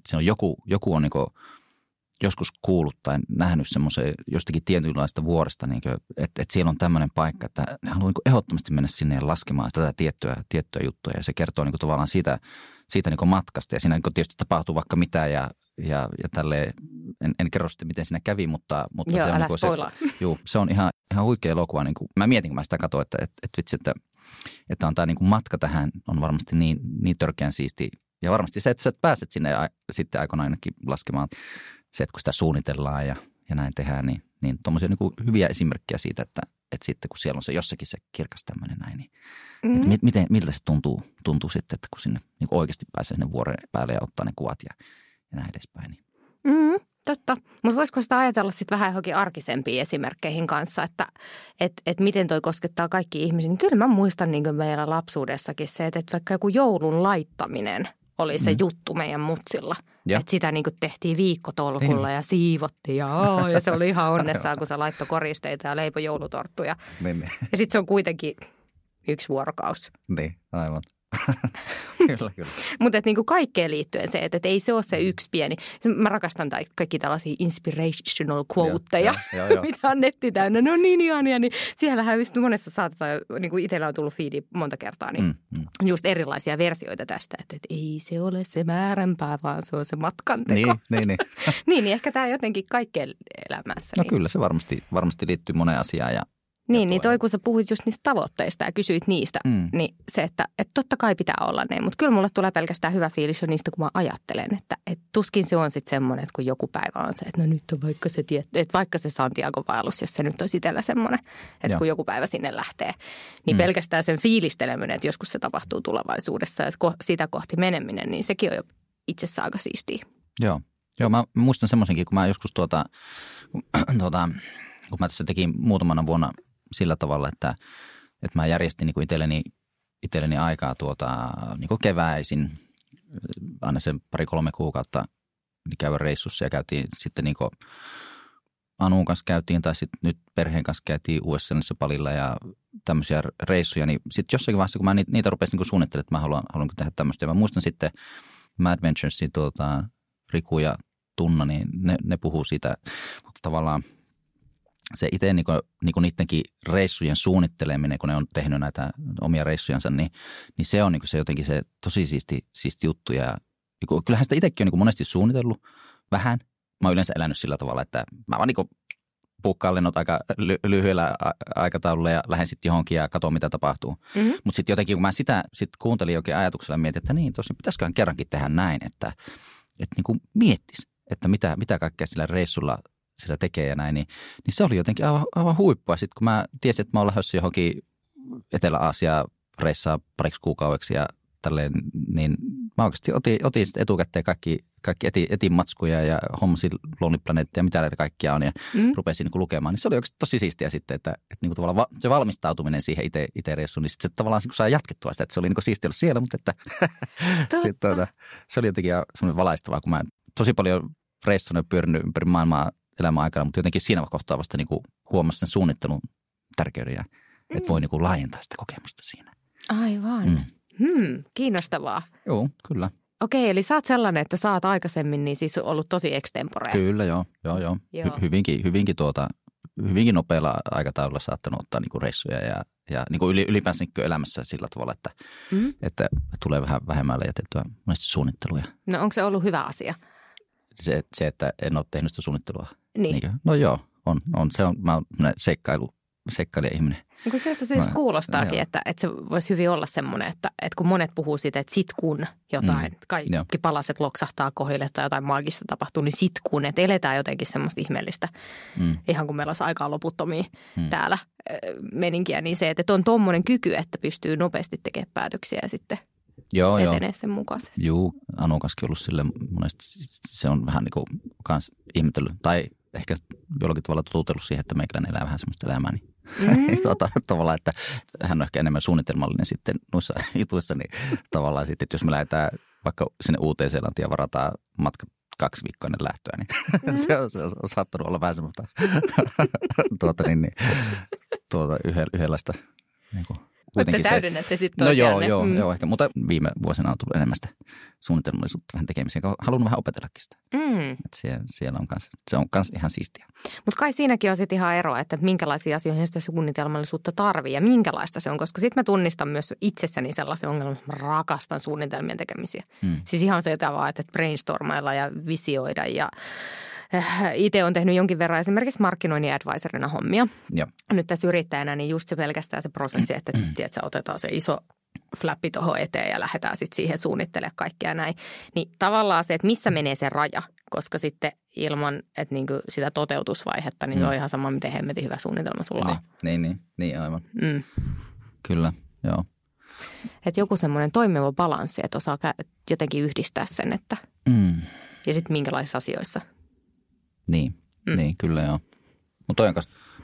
se on joku, joku on niin kuin joskus kuullut tai nähnyt semmoisen jostakin tietynlaista vuoresta, niin kuin, että, että siellä on tämmöinen paikka, että ne haluaa niin ehdottomasti mennä sinne ja laskemaan tätä tiettyä, tiettyä juttua. Ja se kertoo niin kuin tavallaan siitä, siitä niin kuin matkasta ja siinä niin kuin tietysti tapahtuu vaikka mitä ja ja, ja tälle en, en kerro sitten, miten siinä kävi, mutta, mutta Joo, se, on, niin se, <laughs> juu, se on ihan, ihan huikea elokuva. Niin kuin, mä mietin, kun mä sitä katsoin, että, että, että vitsi, että, että on tämä niin kuin matka tähän on varmasti niin, niin törkeän siisti, Ja varmasti se, että sä pääset sinne a, sitten aikoinaan ainakin laskemaan se, että kun sitä suunnitellaan ja, ja näin tehdään, niin, niin tuommoisia niin hyviä esimerkkejä siitä, että, että sitten kun siellä on se jossakin se kirkas tämmöinen näin, niin mm-hmm. että mit, miten, miltä se tuntuu, tuntuu sitten, että kun sinne niin oikeasti pääsee sinne vuoren päälle ja ottaa ne kuvat ja, ja näin edespäin. Niin. Mm-hmm. Totta, mutta voisiko sitä ajatella sitten vähän johonkin arkisempiin esimerkkeihin kanssa, että et, et miten toi koskettaa kaikki ihmisiä. Niin kyllä mä muistan niin meillä lapsuudessakin se, että, että vaikka joku joulun laittaminen oli se mm. juttu meidän mutsilla. Että sitä niin tehtiin viikkotolkulla niin. ja siivottiin ja, ja se oli ihan <laughs> onnessaan, kun se laittoi koristeita ja leipoi joulutorttuja. Niin, niin. Ja sitten se on kuitenkin yksi vuorokaus. Niin, aivan. <laughs> kyllä, kyllä. Mutta niinku kaikkeen liittyen se, että et ei se ole se yksi pieni. Mä rakastan tai kaikki tällaisia inspirational quoteja, <laughs> mitä on netti täynnä. Ne on niin ihania, niin siellähän just monessa saatetaan, niin kuin itsellä on tullut fiidi monta kertaa, niin mm, mm. just erilaisia versioita tästä, että, että ei se ole se määränpää, vaan se on se matkanteko. Niin, niin, niin. <laughs> niin, niin ehkä tämä jotenkin kaikkeen elämässä. No niin. kyllä se varmasti, varmasti liittyy moneen asiaan ja niin, niin toi kun sä puhuit just niistä tavoitteista ja kysyit niistä, mm. niin se, että, että totta kai pitää olla ne. Mutta kyllä mulle tulee pelkästään hyvä fiilis jo niistä, kun mä ajattelen, että, että tuskin se on sitten semmoinen, että kun joku päivä on se, että no nyt on vaikka se, tiet, että vaikka se Santiago-vaellus, jos se nyt on itsellä semmoinen, että Joo. kun joku päivä sinne lähtee, niin mm. pelkästään sen fiilisteleminen, että joskus se tapahtuu tulevaisuudessa ja sitä kohti meneminen, niin sekin on jo itsessään aika siistiä. Joo, Joo mä muistan semmoisenkin, kun mä joskus tuota, <clears throat> tuota kun mä tässä tekin muutamana vuonna – sillä tavalla, että, että mä järjestin niin kuin itselleni, itselleni aikaa tuota, niin kuin keväisin, aina sen pari-kolme kuukautta niin käydä reissussa ja käytiin sitten niin kuin Anuun kanssa käytiin tai sitten nyt perheen kanssa käytiin USAssa palilla ja tämmöisiä reissuja, niin sitten jossakin vaiheessa, kun mä niitä, niitä rupesin niin suunnittelemaan, että mä haluan, haluan tehdä tämmöistä. Ja mä muistan sitten Mad Venturesin tuota, Riku ja Tunna, niin ne, ne puhuu siitä, mutta tavallaan – se itse niin niin niidenkin reissujen suunnitteleminen, kun ne on tehnyt näitä omia reissujansa, niin, niin se on niin se jotenkin se tosi siisti, siisti juttu. Ja niin kyllähän sitä itsekin on niin monesti suunnitellut vähän. Mä oon yleensä elänyt sillä tavalla, että mä vaan niin puukkaan lennot aika ly- lyhyellä aikataululla ja lähden sitten johonkin ja katson, mitä tapahtuu. Mm-hmm. Mutta sitten jotenkin, kun mä sitä sit kuuntelin jokin ajatuksella ja mietin, että niin, tosiaan pitäisiköhän kerrankin tehdä näin, että, että niin kuin miettisi, että mitä, mitä kaikkea sillä reissulla sitä tekee ja näin, niin, niin se oli jotenkin aivan, aivan huippua. Sitten kun mä tiesin, että mä oon lähdössä johonkin Etelä-Aasiaan reissaa pariksi kuukaudeksi ja tälleen, niin mä oikeasti otin, otin sitten etukäteen kaikki, kaikki eti, etin matskuja ja hommasin Lonely Planet ja mitä näitä kaikkia on ja mm. rupesin niin lukemaan. Niin se oli oikeasti tosi siistiä sitten, että, että niin kuin tavallaan va, se valmistautuminen siihen itse, itse reissuun, niin sitten se tavallaan niin saa jatkettua sitä, että se oli niin siistiä olla siellä, mutta että <laughs> sitten, tuota, se oli jotenkin semmoinen valaistavaa, kun mä tosi paljon reissannut ja pyörinyt ympäri maailmaa elämän aikana, mutta jotenkin siinä kohtaa vasta niin kuin huomasi sen suunnittelun tärkeyden ja mm. että voi niin kuin laajentaa sitä kokemusta siinä. Aivan. Mm. Hmm, kiinnostavaa. Joo, kyllä. Okei, eli sä oot sellainen, että sä oot aikaisemmin niin siis ollut tosi extemporea. Kyllä, joo. joo, joo. joo. Hy- hyvinkin, hyvinkin, tuota, hyvinkin nopealla aikataululla saattanut ottaa niin kuin reissuja ja, ja niin kuin ylipäänsä niin elämässä sillä tavalla, että, mm. että tulee vähän vähemmällä jätettyä monesti suunnitteluja. No onko se ollut hyvä asia? Se, se että en ole tehnyt sitä suunnittelua niin. Niinkö? No joo, on, on. Se on, mä oon seikkailu, seikkailija ihminen. Niin kuin sieltä se just kuulostaakin, no, että, että se voisi hyvin olla semmoinen, että, että kun monet puhuu siitä, että sit kun jotain, mm, kaikki joo. palaset loksahtaa kohille tai jotain maagista tapahtuu, niin sit kun, että eletään jotenkin semmoista ihmeellistä, mm. ihan kun meillä olisi aikaa loputtomia mm. täällä meninkiä, niin se, että on tuommoinen kyky, että pystyy nopeasti tekemään päätöksiä ja sitten joo, etenee joo. sen mukaisesti. Joo, Anu on ollut sille monesti, se on vähän niin kuin kans ihmetellyt, tai ehkä jollakin tavalla totutellut siihen, että meikäläinen elää vähän semmoista elämää, niin mm. <laughs> tuota, tavallaan, että hän on ehkä enemmän suunnitelmallinen sitten noissa <laughs> jutuissa, niin tavallaan sitten, että jos me lähdetään vaikka sinne uuteen Seelantiin ja varataan matka kaksi viikkoa ennen lähtöä, niin <laughs> mm. se, on, se on saattanut olla vähän semmoista tuota, niin, niin, tuota, yhdenlaista niin kuin kuitenkin Te täydennätte sitten No joo, joo, mm. joo, ehkä, mutta viime vuosina on tullut enemmän sitä suunnitelmallisuutta vähän tekemiseen. Haluan vähän opetellakin sitä. Mm. Että siellä, siellä on kans, se on myös ihan siistiä. Mutta kai siinäkin on sitten ihan eroa, että minkälaisia asioihin sitä suunnitelmallisuutta tarvii ja minkälaista se on. Koska sitten mä tunnistan myös itsessäni sellaisen ongelman, että mä rakastan suunnitelmien tekemisiä. Mm. Siis ihan se vaan, että brainstormailla ja visioida ja itse on tehnyt jonkin verran esimerkiksi markkinoinnin advisorina hommia. Ja. Nyt tässä yrittäjänä, niin just se pelkästään se prosessi, että mm. tiedätkö, otetaan se iso flappi tuohon eteen ja lähdetään sitten siihen suunnittelemaan kaikkea näin. Niin tavallaan se, että missä menee se raja, koska sitten ilman että niinku sitä toteutusvaihetta, niin mm. se on ihan sama, miten hemmetin hyvä suunnitelma sulla niin, on. Niin, niin, niin aivan. Mm. Kyllä, joo. Että joku semmoinen toimiva balanssi, että osaa jotenkin yhdistää sen, että mm. ja sitten minkälaisissa asioissa. Niin, mm. niin kyllä joo. Mutta toi on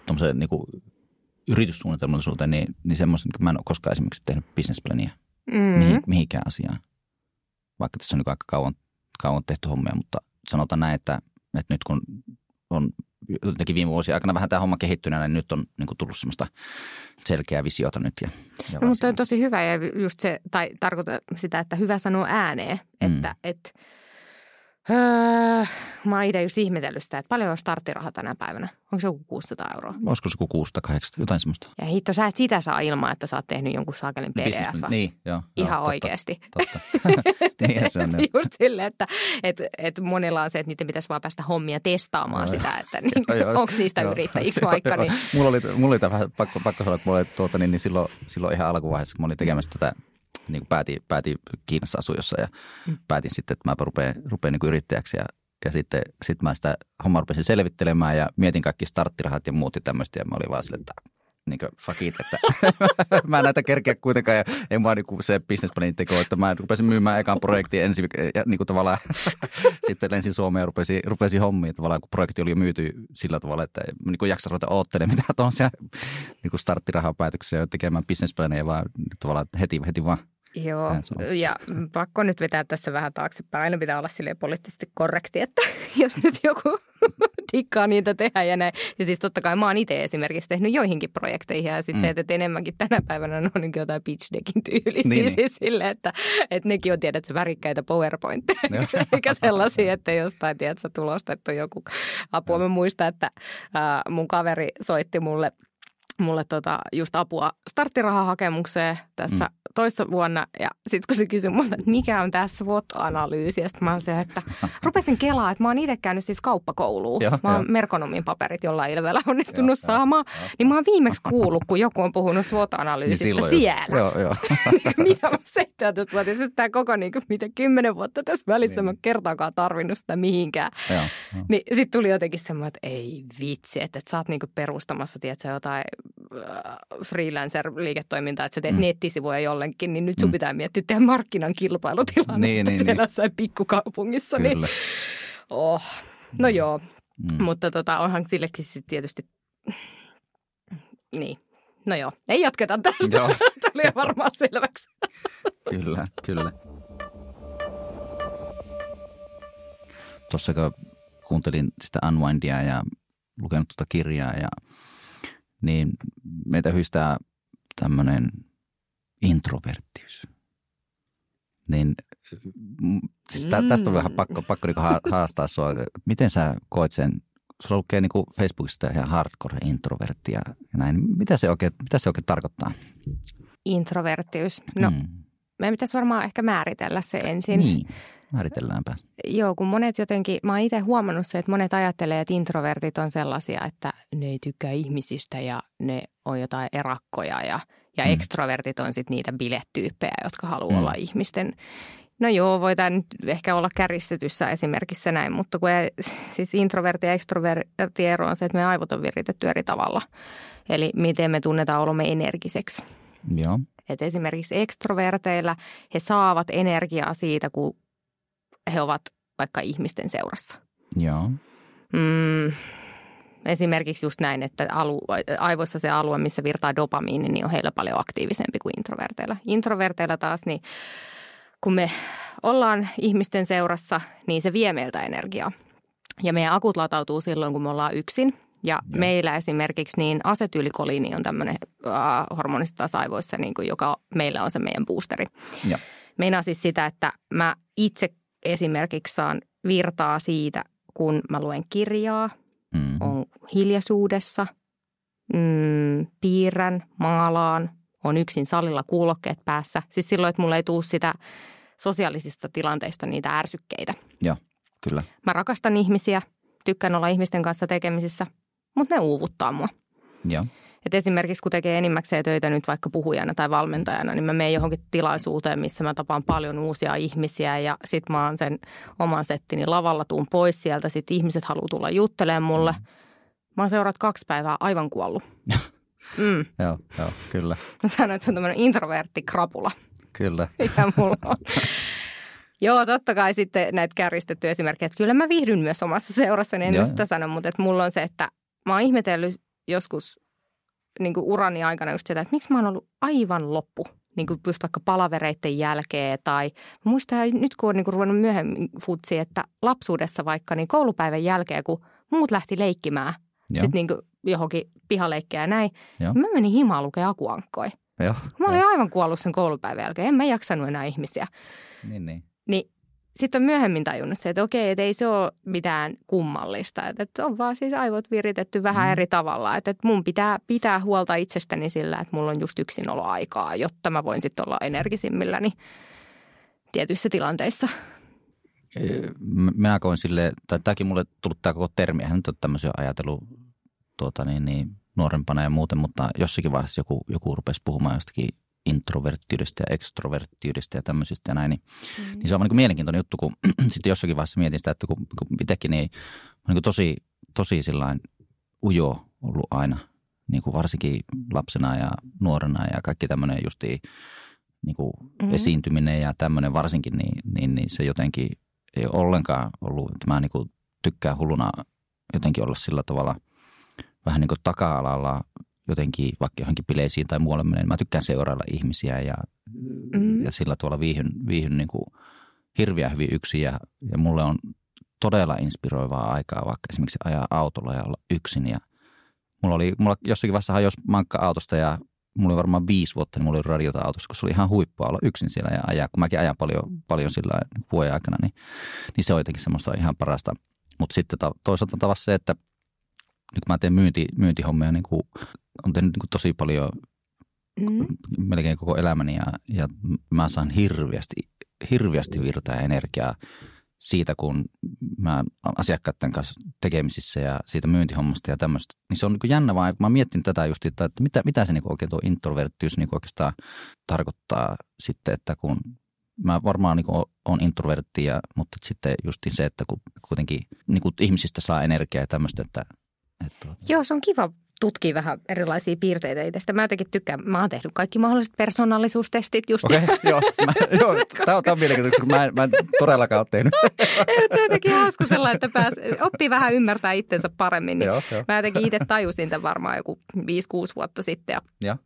tuommoisen niinku yrityssuunnitelmallisuuteen, niin, niin semmoista, niin mä en ole koskaan esimerkiksi tehnyt businessplania Mm. mihin, mihinkään asiaan. Vaikka tässä on niin aika kauan, kauan tehty hommia, mutta sanotaan näin, että, että nyt kun on jotenkin viime vuosien aikana vähän tämä homma kehittyneenä, niin nyt on niin kuin tullut semmoista selkeää visiota nyt. Ja, ja no, mutta on tosi hyvä ja just se, tai tarkoita sitä, että hyvä sanoa ääneen, että, mm. että Öö, mä oon itse just ihmetellyt sitä, että paljon on starttiraha tänä päivänä. Onko se joku 600 euroa? Olisiko se joku 600 800, jotain semmoista. Ja hitto, sä et sitä saa ilman, että sä oot tehnyt jonkun saakelin pdf. Niin, joo. Ihan joo, oikeasti. Totta. <laughs> <laughs> niin se on. <laughs> just silleen, että, että, että monilla on se, että niiden pitäisi vaan päästä hommia testaamaan sitä, että niin, onko niistä joo, yrittäjiksi joo, vaikka. Joo, niin. Mulla oli, mulla oli vähän pakko, pakko sanoa, että mulla oli tuota, niin, niin silloin, silloin ihan alkuvaiheessa, kun mä olin tekemässä tätä niin kuin päätin, päätin Kiinassa asua jossain ja mm. päätin sitten, että mä rupean, rupean niin yrittäjäksi ja ja sitten sit mä sitä hommaa rupesin selvittelemään ja mietin kaikki starttirahat ja muut ja tämmöistä. Ja mä olin vaan sille, että niin kuin, fuck it, että <laughs> mä en näitä kerkeä kuitenkaan ja ei mua niin se businessplanin teko, että mä rupesin myymään ekan projektin ensin ja niin kuin tavallaan <laughs> sitten lensin Suomeen ja rupesin, rupesin hommiin tavallaan, kun projekti oli jo myyty sillä tavalla, että niin kuin jaksa ruveta oottelemaan mitä tuon niin kuin starttirahapäätöksiä ja tekemään businessplaneja vaan tavallaan heti, heti vaan Joo, ja pakko nyt vetää tässä vähän taaksepäin. Aina pitää olla sille poliittisesti korrekti, että <laughs> jos nyt joku <laughs> dikkaa niitä tehdä ja näin. Ja siis totta kai mä oon itse esimerkiksi tehnyt joihinkin projekteihin ja sitten mm. se, että enemmänkin tänä päivänä on niin jotain pitch deckin tyylisiä. Niin, siis niin. <laughs> silleen, että, että nekin on tiedät, värikkäitä PowerPointteja, eikä sellaisia, että jostain tiedät, sä tulostettu joku apua. Mä muistan, että äh, mun kaveri soitti mulle – mulle tota just apua starttirahahakemukseen tässä mm. Toissa vuonna. Ja sitten kun se kysyi multa, että mikä on tässä SWOT-analyysi, ja mä se, että rupesin kelaa, että mä oon itse käynyt siis kauppakouluun. Ja, mä oon merkonomin paperit jollain ilveellä onnistunut ja, saamaan. Ja, niin mä oon viimeksi kuullut, kun joku on puhunut SWOT-analyysistä niin siellä. Joo, joo. <laughs> mitä mä 17-vuotias, tämä koko niin kuin, mitä kymmenen vuotta tässä välissä niin. mä kertaakaan tarvinnut sitä mihinkään. Ja, ja. Niin sitten tuli jotenkin semmoinen, että ei vitsi, että, että sä oot niin kuin perustamassa, tiedätkö, jotain Äh, freelancer-liiketoimintaa, että sä teet mm. nettisivuja jollekin, niin nyt sun mm. pitää miettiä tehdä markkinan kilpailutilanne niin, niin, siellä niin. jossain pikkukaupungissa. Niin- Kyllä. Niin, oh. No mm. joo, mm. mutta tota, onhan sillekin sitten tietysti, niin. No joo, ei jatketa tästä. Joo. <laughs> Tuli varmaan selväksi. kyllä, kyllä. Tuossa kun kuuntelin sitä Unwindia ja lukenut tuota kirjaa ja niin meitä hyistää tämmöinen introverttius. Niin siis tä, tästä on vähän mm. pakko, pakko niinku haastaa sua. Miten sä koet sen, sulla lukee niinku Facebookista ihan hardcore introvertti ja näin. Mitä se oikein, mitä se oikein tarkoittaa? Introverttius. No, mm. meidän pitäisi varmaan ehkä määritellä se ensin. Niin. Määritelläänpä. Joo, kun monet jotenkin, mä oon itse huomannut se, että monet ajattelee, että introvertit on sellaisia, että ne ei tykkää ihmisistä ja ne on jotain erakkoja ja, ja mm. ekstrovertit on sitten niitä bilettyyppejä, jotka haluaa mm. olla ihmisten No joo, voi tämä nyt ehkä olla kärjistetyssä esimerkissä näin, mutta kun ei, siis introverti ja ekstroverti ero on se, että me aivot on viritetty eri tavalla. Eli miten me tunnetaan olomme energiseksi. Joo. Et esimerkiksi ekstroverteilla he saavat energiaa siitä, kun he ovat vaikka ihmisten seurassa. Joo. Mm, esimerkiksi just näin, että alu, aivoissa se alue, missä virtaa dopamiini, niin on heillä paljon aktiivisempi kuin introverteilla. Introverteilla taas, niin kun me ollaan ihmisten seurassa, niin se vie meiltä energiaa. Ja meidän akut latautuu silloin, kun me ollaan yksin. Ja Joo. meillä esimerkiksi niin asetylikoliini on tämmöinen äh, hormonista taas aivoissa, niin kuin, joka meillä on se meidän boosteri. Joo. Meinaa siis sitä, että mä itse esimerkiksi saan virtaa siitä, kun mä luen kirjaa, mm. on hiljaisuudessa, mm, piirrän, maalaan, on yksin salilla kuulokkeet päässä. Siis silloin, että mulla ei tule sitä sosiaalisista tilanteista niitä ärsykkeitä. Joo, kyllä. Mä rakastan ihmisiä, tykkään olla ihmisten kanssa tekemisissä, mutta ne uuvuttaa mua. Joo. Että esimerkiksi kun tekee enimmäkseen töitä nyt vaikka puhujana tai valmentajana, niin mä menen johonkin tilaisuuteen, missä mä tapaan paljon uusia ihmisiä ja sit mä oon sen oman settini lavalla, tuun pois sieltä, sit ihmiset haluaa tulla juttelemaan mulle. Mä oon seuraat kaksi päivää aivan kuollut. <laughs> Mm. joo, joo, kyllä. Mä sanoin, että se on tämmöinen introvertti krapula. Kyllä. <laughs> Ja mulla on. Joo, totta kai sitten näitä kärjistettyjä esimerkkejä, että kyllä mä viihdyn myös omassa seurassani, en Joo. sitä sano, mutta että mulla on se, että mä oon ihmetellyt joskus niin kuin urani aikana just sitä, että miksi mä oon ollut aivan loppu, niin kuin just vaikka palavereiden jälkeen tai muistan nyt kun on niin kuin ruvennut myöhemmin futsi, että lapsuudessa vaikka niin koulupäivän jälkeen, kun muut lähti leikkimään, sitten niin kuin johonkin pihaleikkejä ja näin, Joo. mä menin himaan lukea akuankkoja. Joo. Mä olin aivan kuollut sen koulupäivän jälkeen, en mä jaksanut enää ihmisiä. Niin, niin. Niin sitten on myöhemmin tajunnut se, että okei, että ei se ole mitään kummallista. Että, että on vaan siis aivot viritetty vähän mm. eri tavalla. Että, että mun pitää pitää huolta itsestäni sillä, että mulla on just aikaa, jotta mä voin sitten olla energisimmilläni tietyissä tilanteissa. Minä koin sille, tai tämäkin mulle tullut tämä koko termi, eihän nyt ole tämmöisiä ajatellut tuota, niin, niin, nuorempana ja muuten, mutta jossakin vaiheessa joku, joku rupesi puhumaan jostakin introverttiydestä ja ekstroverttiydestä ja tämmöisistä ja näin, niin, mm. niin se on niin kuin mielenkiintoinen juttu, kun <clears throat> sitten jossakin vaiheessa mietin sitä, että kun, kun itsekin niin on niin kuin tosi, tosi sillain ujo ollut aina, niin kuin varsinkin lapsena ja nuorena ja kaikki tämmöinen justi niin kuin mm. esiintyminen ja tämmöinen varsinkin, niin, niin, niin se jotenkin ei ole ollenkaan ollut, että mä niin kuin tykkään hulluna jotenkin olla sillä tavalla vähän niin kuin taka-alalla jotenkin vaikka johonkin bileisiin tai muualle menen. Mä tykkään seurailla ihmisiä ja, mm. ja sillä tavalla viihyn, viihyn niin kuin hirveän hyvin yksin ja, ja mulle on todella inspiroivaa aikaa vaikka esimerkiksi ajaa autolla ja olla yksin ja mulla oli, mulla jossakin vaiheessa hajosi mankka autosta ja mulla oli varmaan viisi vuotta, niin mulla oli radiota autossa, koska se oli ihan huippua olla yksin siellä ja ajaa. Kun mäkin ajan paljon, paljon sillä vuoden aikana, niin, niin se on jotenkin semmoista ihan parasta. Mutta sitten toisaalta taas se, että nyt kun mä teen myynti, myyntihommia, niin kuin, on tehnyt niin tosi paljon, mm. melkein koko elämäni ja, ja mä saan hirveästi, hirveästi virtaa energiaa siitä, kun mä olen asiakkaiden kanssa tekemisissä ja siitä myyntihommasta ja tämmöistä. Niin se on niin jännä vaan, mä mietin tätä just, että mitä, mitä se niin oikein tuo introverttius niin oikeastaan tarkoittaa sitten, että kun mä varmaan niin on introvertti, ja, mutta sitten just se, että kun kuitenkin niin ihmisistä saa energiaa ja tämmöistä, että että tuota. Joo, se on kiva tutkia vähän erilaisia piirteitä itsestä. Mä jotenkin tykkään, mä oon tehnyt kaikki mahdolliset persoonallisuustestit just. Okei, okay, <laughs> joo. Mä, joo tämä on, tämä on mielenkiintoista, kun mä en, mä en todellakaan ole tehnyt. <laughs> se on jotenkin hauska sellainen, että pääs, oppii vähän ymmärtää itsensä paremmin. Niin joo, joo. Mä jotenkin itse tajusin tämän varmaan joku 5-6 vuotta sitten. Ja, ja.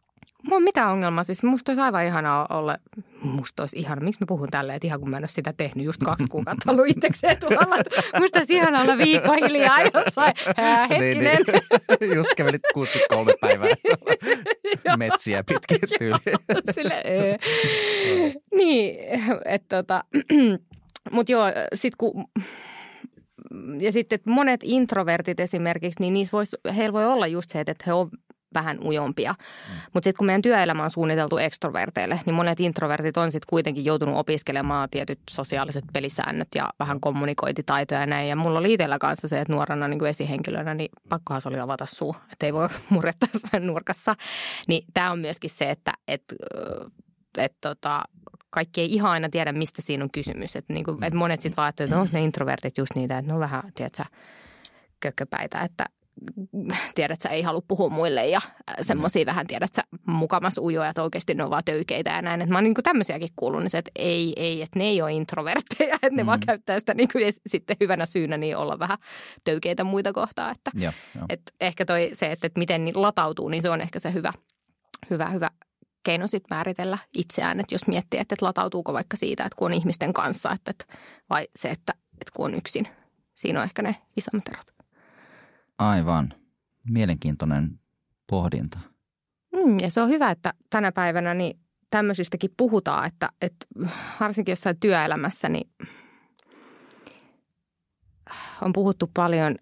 Mulla on mitään ongelmaa. Siis musta olisi aivan ihanaa olla, musta olisi ihana, miksi mä puhun tälleen, että ihan kun mä en ole sitä tehnyt just kaksi <laughs> kuukautta ollut itsekseen tuolla. Musta olisi ihanaa olla viikko hiljaa jossain. <laughs> Ää, hetkinen. Niin, niin. <laughs> Just kävelit 63 päivää metsiä pitkin tyyliin. Sille, niin, että tota, <clears throat> mutta joo, sit kun ja sitten monet introvertit esimerkiksi, niin niissä vois, heillä voi olla just se, että he on vähän ujompia. Mm. Mutta sitten kun meidän työelämä on suunniteltu ekstroverteille, niin monet introvertit on sitten kuitenkin joutunut opiskelemaan tietyt sosiaaliset pelisäännöt ja vähän kommunikointitaitoja ja näin. Ja mulla oli itsellä kanssa se, että nuorena niin kuin esihenkilönä, niin pakkohan se oli avata suu, että ei voi <laughs> murrettaa jossain nurkassa. Niin tämä on myöskin se, että et, et, tota, kaikki ei ihan aina tiedä, mistä siinä on kysymys. Että niin kuin, et monet sitten vaan että no, ne introvertit just niitä, että ne on vähän, tiedätkö, kökköpäitä, että <laughs> tiedät sä, ei halua puhua muille ja äh, semmoisia mm. vähän, tiedät sä, mukamas ujoja, että oikeasti ne on vaan töykeitä ja näin. Että mä oon niin tämmöisiäkin kuullut, niin se, että ei, ei, että ne ei ole introvertteja, <laughs> että ne mm. vaan käyttää sitä niin kuin, sitten hyvänä syynä niin olla vähän töykeitä muita kohtaa. Että, ja, jo. että ehkä toi se, että, että miten niin latautuu, niin se on ehkä se hyvä, hyvä, hyvä keino sitten määritellä itseään, että jos miettii, että, että latautuuko vaikka siitä, että kun on ihmisten kanssa, että, että vai se, että, että kun on yksin. Siinä on ehkä ne isommat erot. Aivan. Mielenkiintoinen pohdinta. Mm, ja se on hyvä, että tänä päivänä niin tämmöisistäkin puhutaan, että, että varsinkin jossain työelämässä niin on puhuttu paljon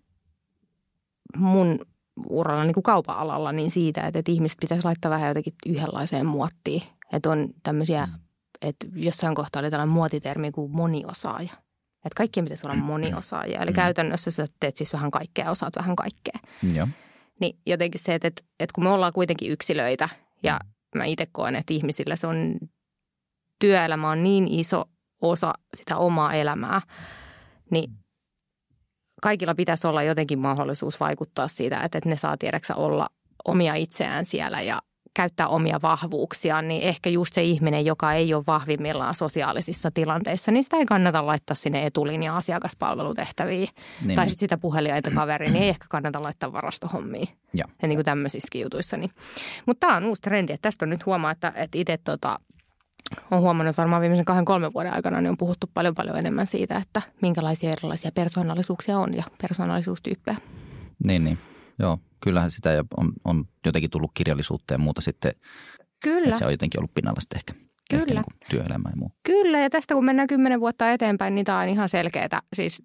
mun uralla niin kuin kaupan alalla niin siitä, että, että ihmiset pitäisi laittaa vähän jotenkin yhdenlaiseen muottiin. Että on tämmöisiä, mm. että jossain kohtaa oli tällainen muotitermi kuin moniosaaja – että kaikkien pitäisi olla moniosaajia. Eli mm. käytännössä sä teet siis vähän kaikkea, osaat vähän kaikkea. Joo. Niin jotenkin se, että, että kun me ollaan kuitenkin yksilöitä ja mä itse koen, että ihmisillä se on, työelämä on niin iso osa sitä omaa elämää, niin kaikilla pitäisi olla jotenkin mahdollisuus vaikuttaa siitä, että, että ne saa tiedäksä olla omia itseään siellä ja käyttää omia vahvuuksiaan, niin ehkä just se ihminen, joka ei ole vahvimmillaan sosiaalisissa tilanteissa, niin sitä ei kannata laittaa sinne etulinjaan asiakaspalvelutehtäviin. Niin. Tai sitten sitä puheliaita kaveri, niin ei ehkä kannata laittaa varastohommiin. Ja, ja niin kuin tämmöisissä jutuissa. Niin. Mutta tämä on uusi trendi, että tästä on nyt huomaa, että, että itse tota, on huomannut että varmaan viimeisen kahden kolmen vuoden aikana, niin on puhuttu paljon paljon enemmän siitä, että minkälaisia erilaisia persoonallisuuksia on ja persoonallisuustyyppejä. Niin, niin. Joo, kyllähän sitä on, on jotenkin tullut kirjallisuutta ja muuta sitten. Kyllä. Että se on jotenkin ollut pinnalla sitten ehkä. Kyllä. Ehkä niin työelämä ja muu. Kyllä, ja tästä kun mennään kymmenen vuotta eteenpäin, niin tämä on ihan selkeää. Siis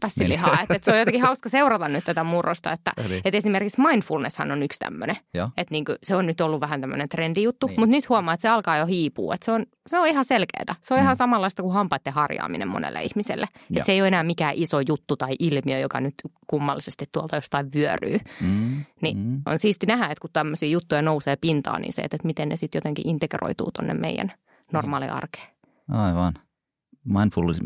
pässilihaa. Niin. Että, että se on jotenkin hauska seurata nyt tätä murrosta, että, niin. että esimerkiksi mindfulnesshan on yksi tämmöinen. Että niin kuin, se on nyt ollut vähän tämmöinen trendijuttu, niin. mutta nyt huomaa, että se alkaa jo hiipua. Että se on, se on ihan selkeää. Se on mm. ihan samanlaista kuin hampaiden harjaaminen monelle ihmiselle. Että se ei ole enää mikään iso juttu tai ilmiö, joka nyt kummallisesti tuolta jostain vyöryy. Mm. Niin mm. on siisti nähdä, että kun tämmöisiä juttuja nousee pintaan, niin se, että miten ne sitten jotenkin integroituu tuonne meidän normaali arkeen. Aivan mindfulness,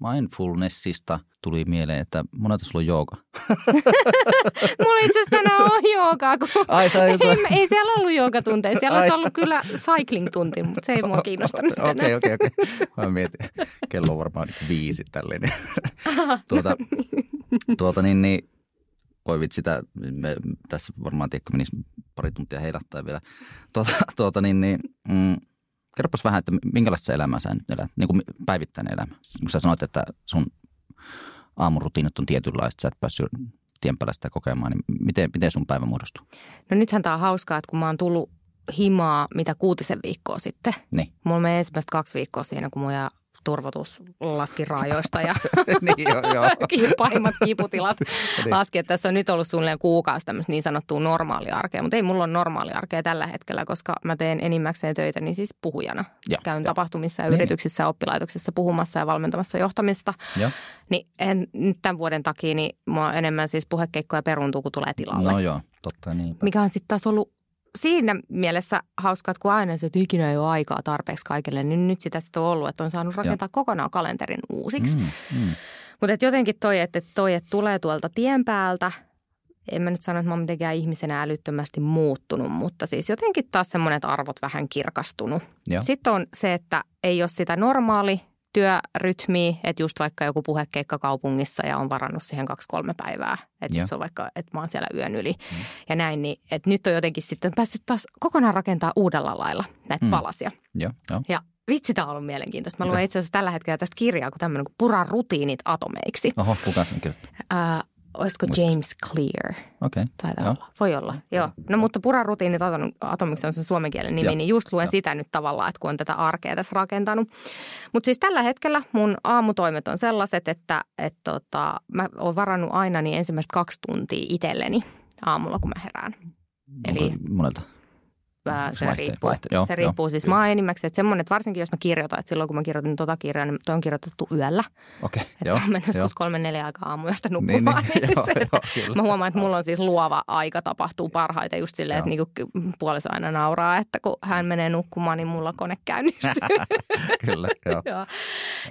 mindfulnessista tuli mieleen, että monelta sulla on jooga. <laughs> Mulla itse asiassa tänään on joogaa, kun Ai, ei, ei, siellä ollut joogatunteja. Siellä Ai. olisi ollut kyllä cycling-tunti, mutta se ei mua kiinnostanut Okei, okei, okei. Mä mietin, kello on varmaan niin viisi tälleen. tuota, tuota niin, niin oi vitsi, sitä, me tässä varmaan tiedätkö menisi pari tuntia heilattaa vielä. Tuota, tuota niin, niin mm, kerropas vähän, että minkälaista elämää sä nyt elät, niin kuin päivittäinen elämä. Kun sä sanoit, että sun aamurutiinit on tietynlaista, sä et päässyt tien päällä sitä kokemaan, niin miten, miten sun päivä muodostuu? No nythän tämä on hauskaa, että kun mä oon tullut himaa mitä kuutisen viikkoa sitten. Niin. Mulla meni ensimmäistä kaksi viikkoa siinä, kun mun ja turvotus laski raajoista ja <laughs> niin, <laughs> pahimmat kiputilat <laughs> niin. laski. Että tässä on nyt ollut suunnilleen kuukausi tämmöistä niin sanottua normaaliarkea, mutta ei mulla ole normaaliarkea tällä hetkellä, koska mä teen enimmäkseen töitä niin siis puhujana. Ja, Käyn ja. tapahtumissa ja niin. yrityksissä ja oppilaitoksissa puhumassa ja valmentamassa johtamista. Ja. Niin en, nyt tämän vuoden takia niin mua enemmän siis puhekeikkoja peruntuu, kun tulee tilalle. No joo, totta niin. Mikä on sitten taas ollut siinä mielessä hauskaa, että kun aina se, että ikinä ei ole aikaa tarpeeksi kaikille, niin nyt sitä sitten on ollut, että on saanut rakentaa ja. kokonaan kalenterin uusiksi. Mm, mm. Mutta jotenkin toi, että toi, että tulee tuolta tien päältä, en mä nyt sano, että mä oon mitenkään ihmisenä älyttömästi muuttunut, mutta siis jotenkin taas semmoinen, arvot vähän kirkastunut. Ja. Sitten on se, että ei ole sitä normaali työrytmiä, että just vaikka joku puhekeikka kaupungissa ja on varannut siihen kaksi-kolme päivää. Että jos on vaikka, että mä oon siellä yön yli mm. ja näin, niin että nyt on jotenkin sitten päässyt taas kokonaan rakentaa uudella lailla näitä mm. palasia. Ja, ja. ja vitsi, tämä on ollut mielenkiintoista. Mä luen itse asiassa tällä hetkellä tästä kirjaa, kun tämmöinen kuin Pura rutiinit atomeiksi. Oho, kuka sen kirjoittaa? Uh, olisiko James Clear? Okei. Okay. Taitaa Joo. olla. Voi olla, joo. No mutta Puran rutiinit atomiksi on se suomenkielinen nimi, Joo. niin just luen Joo. sitä nyt tavallaan, että kun on tätä arkea tässä rakentanut. Mutta siis tällä hetkellä mun aamutoimet on sellaiset, että et tota, mä oon varannut aina niin ensimmäistä kaksi tuntia itselleni aamulla, kun mä herään. Eli monelta? Se vaihte, riippuu. Vaihte, joo, se riippuu joo, siis joo. maa enimmäkseen, että semmoinen, että varsinkin jos mä kirjoitan, että silloin kun mä kirjoitin tota kirjaa, niin toi on kirjoitettu yöllä. Okei, okay, joo. Mä joskus kolme neljä aikaa aamuista nukkumaan. Niin, niin, joo, se, joo, mä huomaan, että mulla on siis luova aika tapahtuu parhaiten just silleen, että niinku puoliso aina nauraa, että kun hän menee nukkumaan, niin mulla kone käynnistyy. <laughs> Kyllä, joo. <laughs> joo.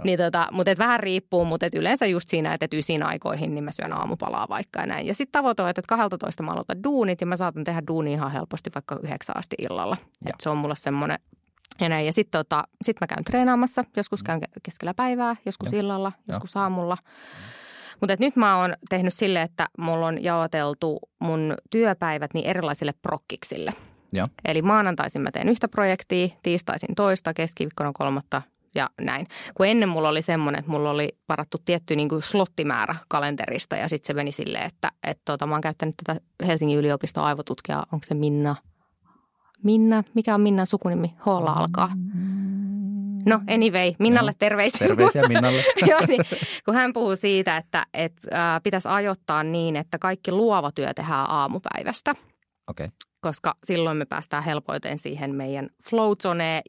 Niin tota, mutta et vähän riippuu, mutta et yleensä just siinä, että ysin aikoihin niin mä syön aamupalaa vaikka ja näin. Ja sitten tavoite on, että 12 mä aloitan duunit ja mä saatan tehdä duuni ihan helposti vaikka yhdeksän asti illalla. Et se on mulla semmoinen ja näin. Ja sitten tota, sit mä käyn treenaamassa. Joskus käyn keskellä päivää, joskus ja. illalla, joskus ja. aamulla. Mutta nyt mä oon tehnyt sille, että mulla on jaoteltu mun työpäivät niin erilaisille prokkiksille. Ja. Eli maanantaisin mä teen yhtä projektia, tiistaisin toista, keskiviikkona kolmatta ja näin. Kun ennen mulla oli semmoinen, että mulla oli varattu tietty niin kuin slottimäärä kalenterista ja sitten se meni silleen, että, että tota, mä oon käyttänyt tätä Helsingin yliopiston aivotutkijaa, onko se Minna Minna, mikä on Minnan sukunimi? h alkaa. No anyway, Minnalle terveisiä. Terveisiä Minnalle. <laughs> Joo, niin, kun hän puhuu siitä, että, että äh, pitäisi ajoittaa niin, että kaikki luova työ tehdään aamupäivästä. Okay. Koska silloin me päästään helpoiten siihen meidän flow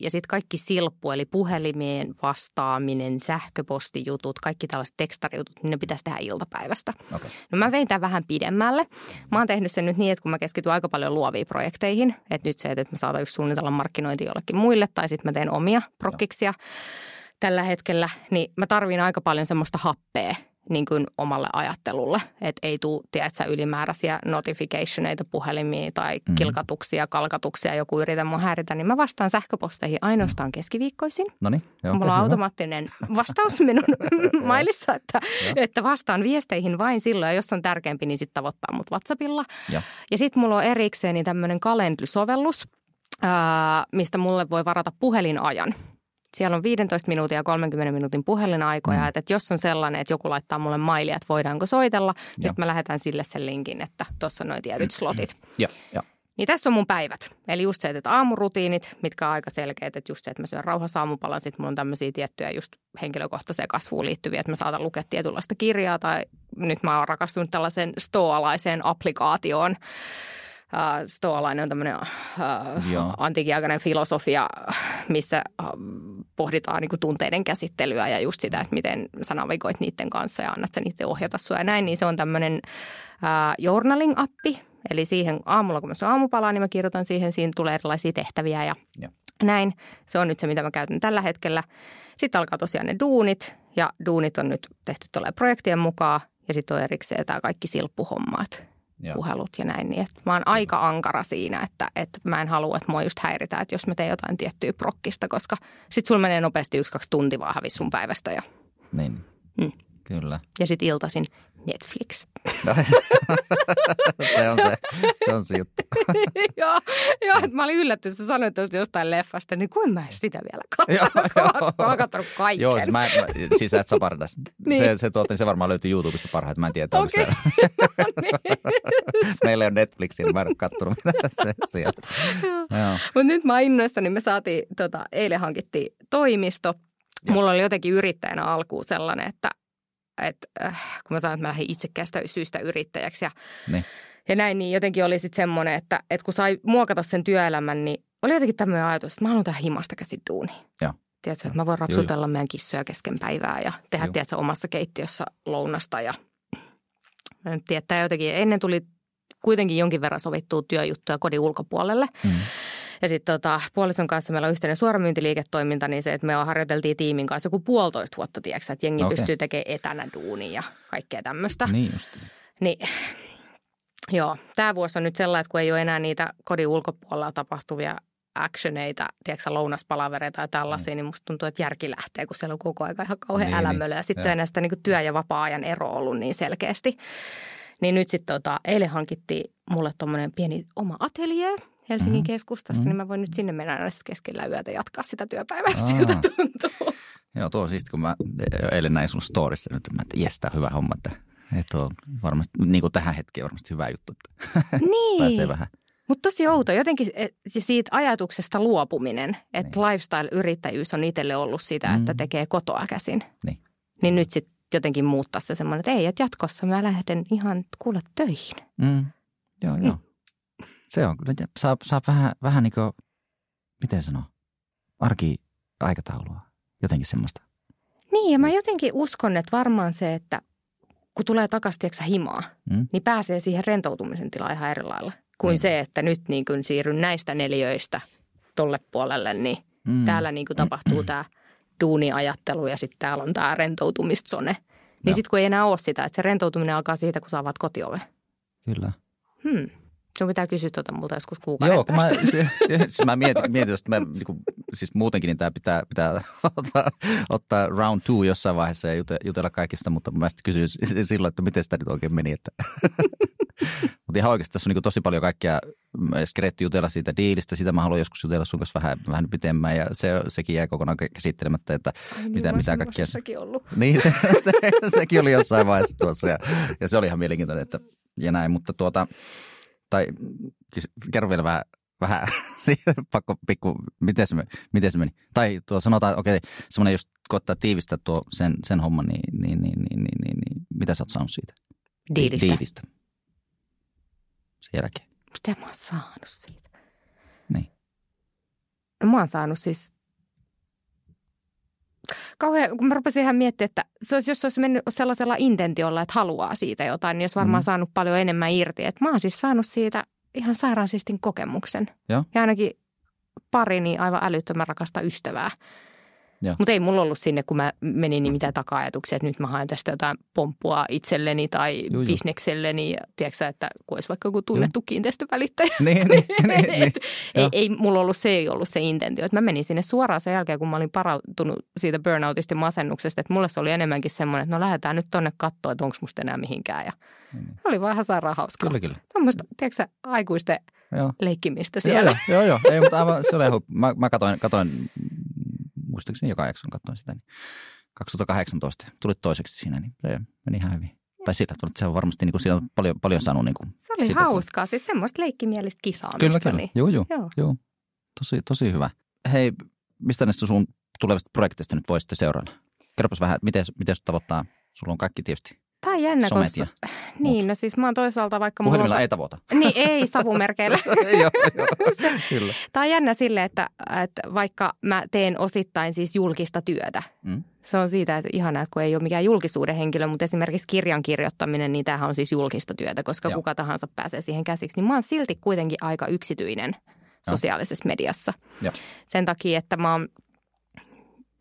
ja sitten kaikki silppu, eli puhelimien vastaaminen, sähköpostijutut, kaikki tällaiset tekstarijutut, niin ne pitäisi tehdä iltapäivästä. Okay. No mä vein tämän vähän pidemmälle. Mä oon tehnyt sen nyt niin, että kun mä keskityn aika paljon luoviin projekteihin, että nyt se, että mä saatan just suunnitella markkinointi jollekin muille tai sitten mä teen omia prokkiksia tällä hetkellä, niin mä tarviin aika paljon semmoista happea, niin kuin omalle ajattelulle. Että ei tule, tiedätkö, ylimääräisiä notificationeita puhelimiin tai mm-hmm. kilkatuksia, kalkatuksia, joku yritää mun häiritä, niin mä vastaan sähköposteihin ainoastaan keskiviikkoisin. No niin, Mulla on automaattinen vastaus minun <laughs> mailissa, että, että vastaan viesteihin vain silloin, ja jos on tärkeämpi, niin sitten tavoittaa mut WhatsAppilla. Ja, ja sitten mulla on erikseen niin tämmöinen kalendrysovellus, mistä mulle voi varata puhelinajan. Siellä on 15 minuutin ja 30 minuutin puhelinaikoja, mm. että, että jos on sellainen, että joku laittaa mulle mailia, että voidaanko soitella, niin sitten mä lähetän sille sen linkin, että tuossa on noin tietyt slotit. Ja, ja. Niin tässä on mun päivät. Eli just se, että aamurutiinit, mitkä on aika selkeät, että just se, että mä syön rauhassa aamupalan, sitten mulla on tämmöisiä tiettyjä just henkilökohtaiseen kasvuun liittyviä, että mä saatan lukea tietynlaista kirjaa tai nyt mä oon rakastunut tällaiseen stoalaiseen applikaatioon, Uh, stoalainen on tämmöinen uh, antiikiaikainen filosofia, missä pohditaan niin kuin tunteiden käsittelyä ja just sitä, että miten sä navigoit niiden kanssa ja annat sä niiden ohjata sua ja näin. Niin se on tämmöinen uh, journaling-appi, eli siihen aamulla, kun mä aamupalaa, niin mä kirjoitan siihen, siinä tulee erilaisia tehtäviä ja, ja. näin. Se on nyt se, mitä mä käytän tällä hetkellä. Sitten alkaa tosiaan ne duunit ja duunit on nyt tehty tuolla projektien mukaan ja sitten on erikseen tämä kaikki silppuhommat Joo. puhelut ja näin. Niin että mä oon aika ankara siinä, että, että mä en halua, että mua just häiritään, että jos mä teen jotain tiettyä prokkista, koska sit sulla menee nopeasti yksi-kaksi tuntia vaan hävis sun päivästä. Ja... Niin, mm. Kyllä. Ja sitten iltaisin Netflix. <laughs> se, on se, se on se juttu. <laughs> joo, joo että mä olin yllättynyt, sä sanoit jostain leffasta, niin kuin mä sitä vielä <laughs> katsonut. mä oon katsonut kaiken. Joo, siis, mä, mä, siis et sä pardas. niin. Se, se, tuotin, se varmaan löytyy YouTubesta parhaiten, mä en tiedä. Okay. no niin. Meillä ei ole Netflixiä, niin mä en ole katsonut mitä se sieltä. Mutta nyt mä innoissa, niin me saatiin, tota, eilen hankittiin toimisto. Ja. Mulla oli jotenkin yrittäjänä alkuun sellainen, että että äh, kun mä sanoin, että mä lähdin itsekästä syystä yrittäjäksi ja, niin. ja näin, niin jotenkin oli sitten semmoinen, että, että kun sai muokata sen työelämän, niin oli jotenkin tämmöinen ajatus, että mä haluan tehdä himasta käsin duuni. Joo. Tiedätkö, että mä voin rapsutella meidän kissoja kesken päivää ja tehdä, Joo. tiedätkö, omassa keittiössä lounasta ja mä nyt tietää jotenkin. Ennen tuli kuitenkin jonkin verran sovittua työjuttuja kodin ulkopuolelle. Mm. Ja sitten tota, puolison kanssa meillä on yhteinen suoramyyntiliiketoiminta, niin se, että me harjoiteltiin tiimin kanssa joku puolitoista vuotta, tiedätkö, että jengi okay. pystyy tekemään etänä duunia ja kaikkea tämmöistä. Niin just. Niin, <laughs> joo, tämä vuosi on nyt sellainen, että kun ei ole enää niitä kodin ulkopuolella tapahtuvia actioneita, tiedätkö lounaspalavereita ja tällaisia, mm. niin musta tuntuu, että järki lähtee, kun siellä on koko ajan ihan kauhean niin, älämölö. Ja sitten enää sitä niin työ- ja vapaa-ajan ero ollut niin selkeästi. Niin nyt sitten tota, eilen hankittiin mulle tuommoinen pieni oma atelier, Helsingin mm. keskustasta, mm. niin mä voin nyt sinne mennä aina keskellä yötä jatkaa sitä työpäivää, Aa. siltä tuntuu. Joo, tuo siis, kun mä eilen näin sun storissa nyt, että jes, tämä on hyvä homma, että, että on varmasti, niin kuin tähän hetkeen varmasti hyvä juttu, että <laughs> niin. pääsee vähän. Mutta tosi outo, jotenkin siitä ajatuksesta luopuminen, että niin. lifestyle-yrittäjyys on itselle ollut sitä, että tekee kotoa käsin. Niin, niin nyt sitten jotenkin muuttaa se semmoinen, että ei, että jatkossa mä lähden ihan kuule töihin. Mm. Joo, joo. Mm. Se on kyllä, saa, saa vähän, vähän niin kuin, miten sanoo, arki-aikataulua, jotenkin semmoista. Niin, ja mä jotenkin uskon, että varmaan se, että kun tulee takaisin himaa, mm. niin pääsee siihen rentoutumisen tilaan ihan eri lailla kuin niin. se, että nyt niin kuin siirryn näistä neljöistä tolle puolelle, niin mm. täällä niin kuin tapahtuu tämä duuniajattelu ja sitten täällä on tämä rentoutumistone. Niin sitten kun ei enää ole sitä, että se rentoutuminen alkaa siitä, kun sä avaat kotioven. Kyllä. Hmm. Sun pitää kysyä tuota multa joskus kuukauden Joo, kun mä, se, <laughs> se, mä mietin, mietin että mä, niin kuin, siis muutenkin niin tämä pitää, pitää <laughs> ottaa, ottaa round two jossain vaiheessa ja jutella kaikista, mutta mä sitten kysyin silloin, että miten sitä nyt oikein meni. Että. <laughs> mutta ihan oikeasti tässä on niin tosi paljon kaikkia skretty jutella siitä diilistä, sitä mä haluan joskus jutella sun kanssa vähän, vähän pitemmän ja se, sekin jäi kokonaan käsittelemättä, että Ai niin, mitä, mitä kaikkia. Sekin ollut. Niin, se, se, sekin oli jossain vaiheessa tuossa ja, ja se oli ihan mielenkiintoinen, että ja näin, mutta tuota, tai kerro vielä vähän, vähän <laughs> pakko pikku, miten se, miten se meni? Tai tuo sanotaan, okei, okay, semmoinen jos koittaa tiivistää tuo sen, sen homman, niin, niin, niin, niin, niin, niin, niin mitä sä oot saanut siitä? Diilistä. Diilistä. Sen jälkeen. Mitä mä oon saanut siitä? Niin. No mä oon saanut siis kauhean, kun mä rupesin ihan miettimään, että se olisi, jos se olisi mennyt sellaisella intentiolla, että haluaa siitä jotain, niin olisi varmaan mm. saanut paljon enemmän irti. Että mä oon siis saanut siitä ihan sairaansistin kokemuksen. Joo. Ja ainakin pari niin aivan älyttömän rakasta ystävää. Mutta ei mulla ollut sinne, kun mä menin, niin mitään taka-ajatuksia, että nyt mä haen tästä jotain pomppua itselleni tai Juu, bisnekselleni. Ja tiedätkö että kun olisi vaikka joku tunnettu Juu. kiinteistövälittäjä. niin, niin, niin, <laughs> niin. ei, ei, mulla ollut se ei ollut se intentio. Että mä menin sinne suoraan sen jälkeen, kun mä olin parautunut siitä burnoutista ja masennuksesta. Että mulle se oli enemmänkin semmoinen, että no lähdetään nyt tonne katsoa, että onko musta enää mihinkään. Ja niin. oli vähän sairaan hauskaa. Kyllä, kyllä. Tämmöistä, tiedätkö aikuisten joo. leikkimistä siellä. Joo, joo. joo. Ei, mutta aivan, se oli, mä, mä katoin, katoin muistaakseni joka jakson katsoin sitä, niin 2018 tuli toiseksi siinä, niin se meni ihan hyvin. Tai sillä tavalla, että se on varmasti niin kuin, siellä on paljon, paljon saanut. Niin kuin, se oli sitä, hauskaa, siis semmoista leikkimielistä kisaamista. Kyllä, kyllä. Niin. Joo, joo, joo. joo. Tosi, tosi hyvä. Hei, mistä näistä sun tulevista projekteista nyt voisitte seurailla? Kerropas vähän, miten, miten tavoittaa? Sulla on kaikki tietysti Tämä on jännä, koska... <sighs> Niin, no siis mä oon toisaalta vaikka... Puhelimella mulla... ei tavoita. Niin, ei savumerkeillä. <laughs> joo, joo, <laughs> kyllä. Tämä on jännä sille, että, että vaikka mä teen osittain siis julkista työtä. Mm. Se on siitä, että ihanaa, että kun ei ole mikään julkisuuden henkilö, mutta esimerkiksi kirjan kirjoittaminen, niin tämähän on siis julkista työtä, koska joo. kuka tahansa pääsee siihen käsiksi. Niin mä oon silti kuitenkin aika yksityinen sosiaalisessa mediassa. Joo. Sen takia, että mä oon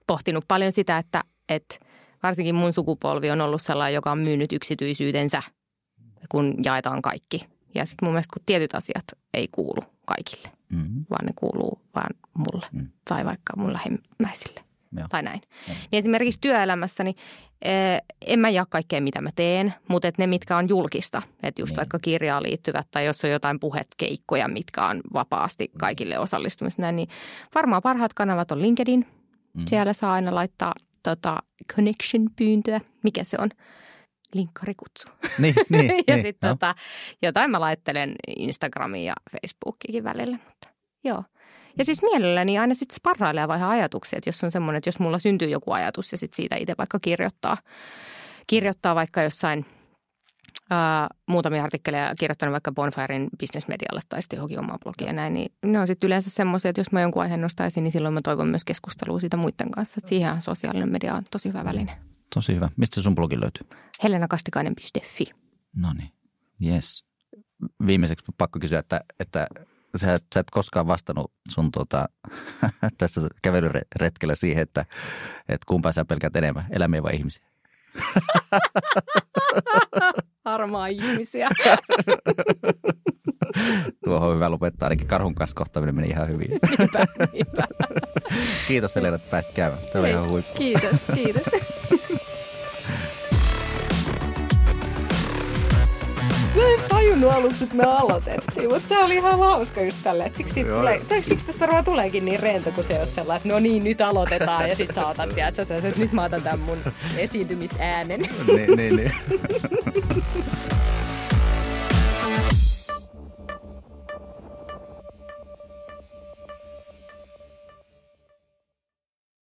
pohtinut paljon sitä, että, että – varsinkin mun sukupolvi on ollut sellainen, joka on myynyt yksityisyytensä, kun jaetaan kaikki. Ja sitten mun mielestä kun tietyt asiat ei kuulu kaikille, mm-hmm. vaan ne kuuluu vaan mulle mm. tai vaikka mun lähemmäisille. Ja. Tai näin. Ja. Niin esimerkiksi työelämässäni eh, en mä jaa kaikkea, mitä mä teen, mutta et ne, mitkä on julkista, että just niin. vaikka kirjaan liittyvät tai jos on jotain puhetkeikkoja, mitkä on vapaasti kaikille osallistumista, niin varmaan parhaat kanavat on LinkedIn. Mm. Siellä saa aina laittaa tota, connection-pyyntöä. Mikä se on? Linkkarikutsu. Niin, <laughs> niin, ja niin, sitten no. tota, jotain mä laittelen Instagramiin ja Facebookikin välillä. Mutta joo. Ja siis mielelläni aina sitten sparrailee vaihaa ajatuksia, että jos on semmoinen, että jos mulla syntyy joku ajatus ja sitten siitä itse vaikka kirjoittaa, kirjoittaa vaikka jossain – Uh, muutamia artikkeleja kirjoittanut vaikka Bonfiren bisnesmedialle tai sitten johonkin omaa blogia ja näin, niin ne on sitten yleensä semmoisia, että jos mä jonkun aiheen nostaisin, niin silloin mä toivon myös keskustelua siitä muiden kanssa. Että siihen sosiaalinen media on tosi hyvä väline. Tosi hyvä. Mistä se sun blogi löytyy? helenakastikainen.fi. No niin, yes. Viimeiseksi pakko kysyä, että, että sä, et, sä et koskaan vastannut sun tota, <laughs> tässä kävelyretkellä siihen, että, että kumpaa sä pelkät enemmän, eläimiä vai ihmisiä? <laughs> Harmaa ihmisiä. <laughs> Tuohon on hyvä lopettaa. Ainakin karhun kanssa kohtaaminen meni ihan hyvin. niinpä, niinpä. <laughs> Kiitos Elena, että pääsit käymään. Tämä oli ihan huippu. Kiitos, kiitos. En tajunnut aluksi, että me aloitettiin, mutta tää oli ihan hauska just tälle. Että siksi, tulee, tai siksi tästä varmaan tuleekin niin rento, kun se on sellainen, että no niin, nyt aloitetaan. Ja sit sä otat, sä, että nyt mä otan tämän mun esiintymisäänen. niin, niin, niin. <laughs>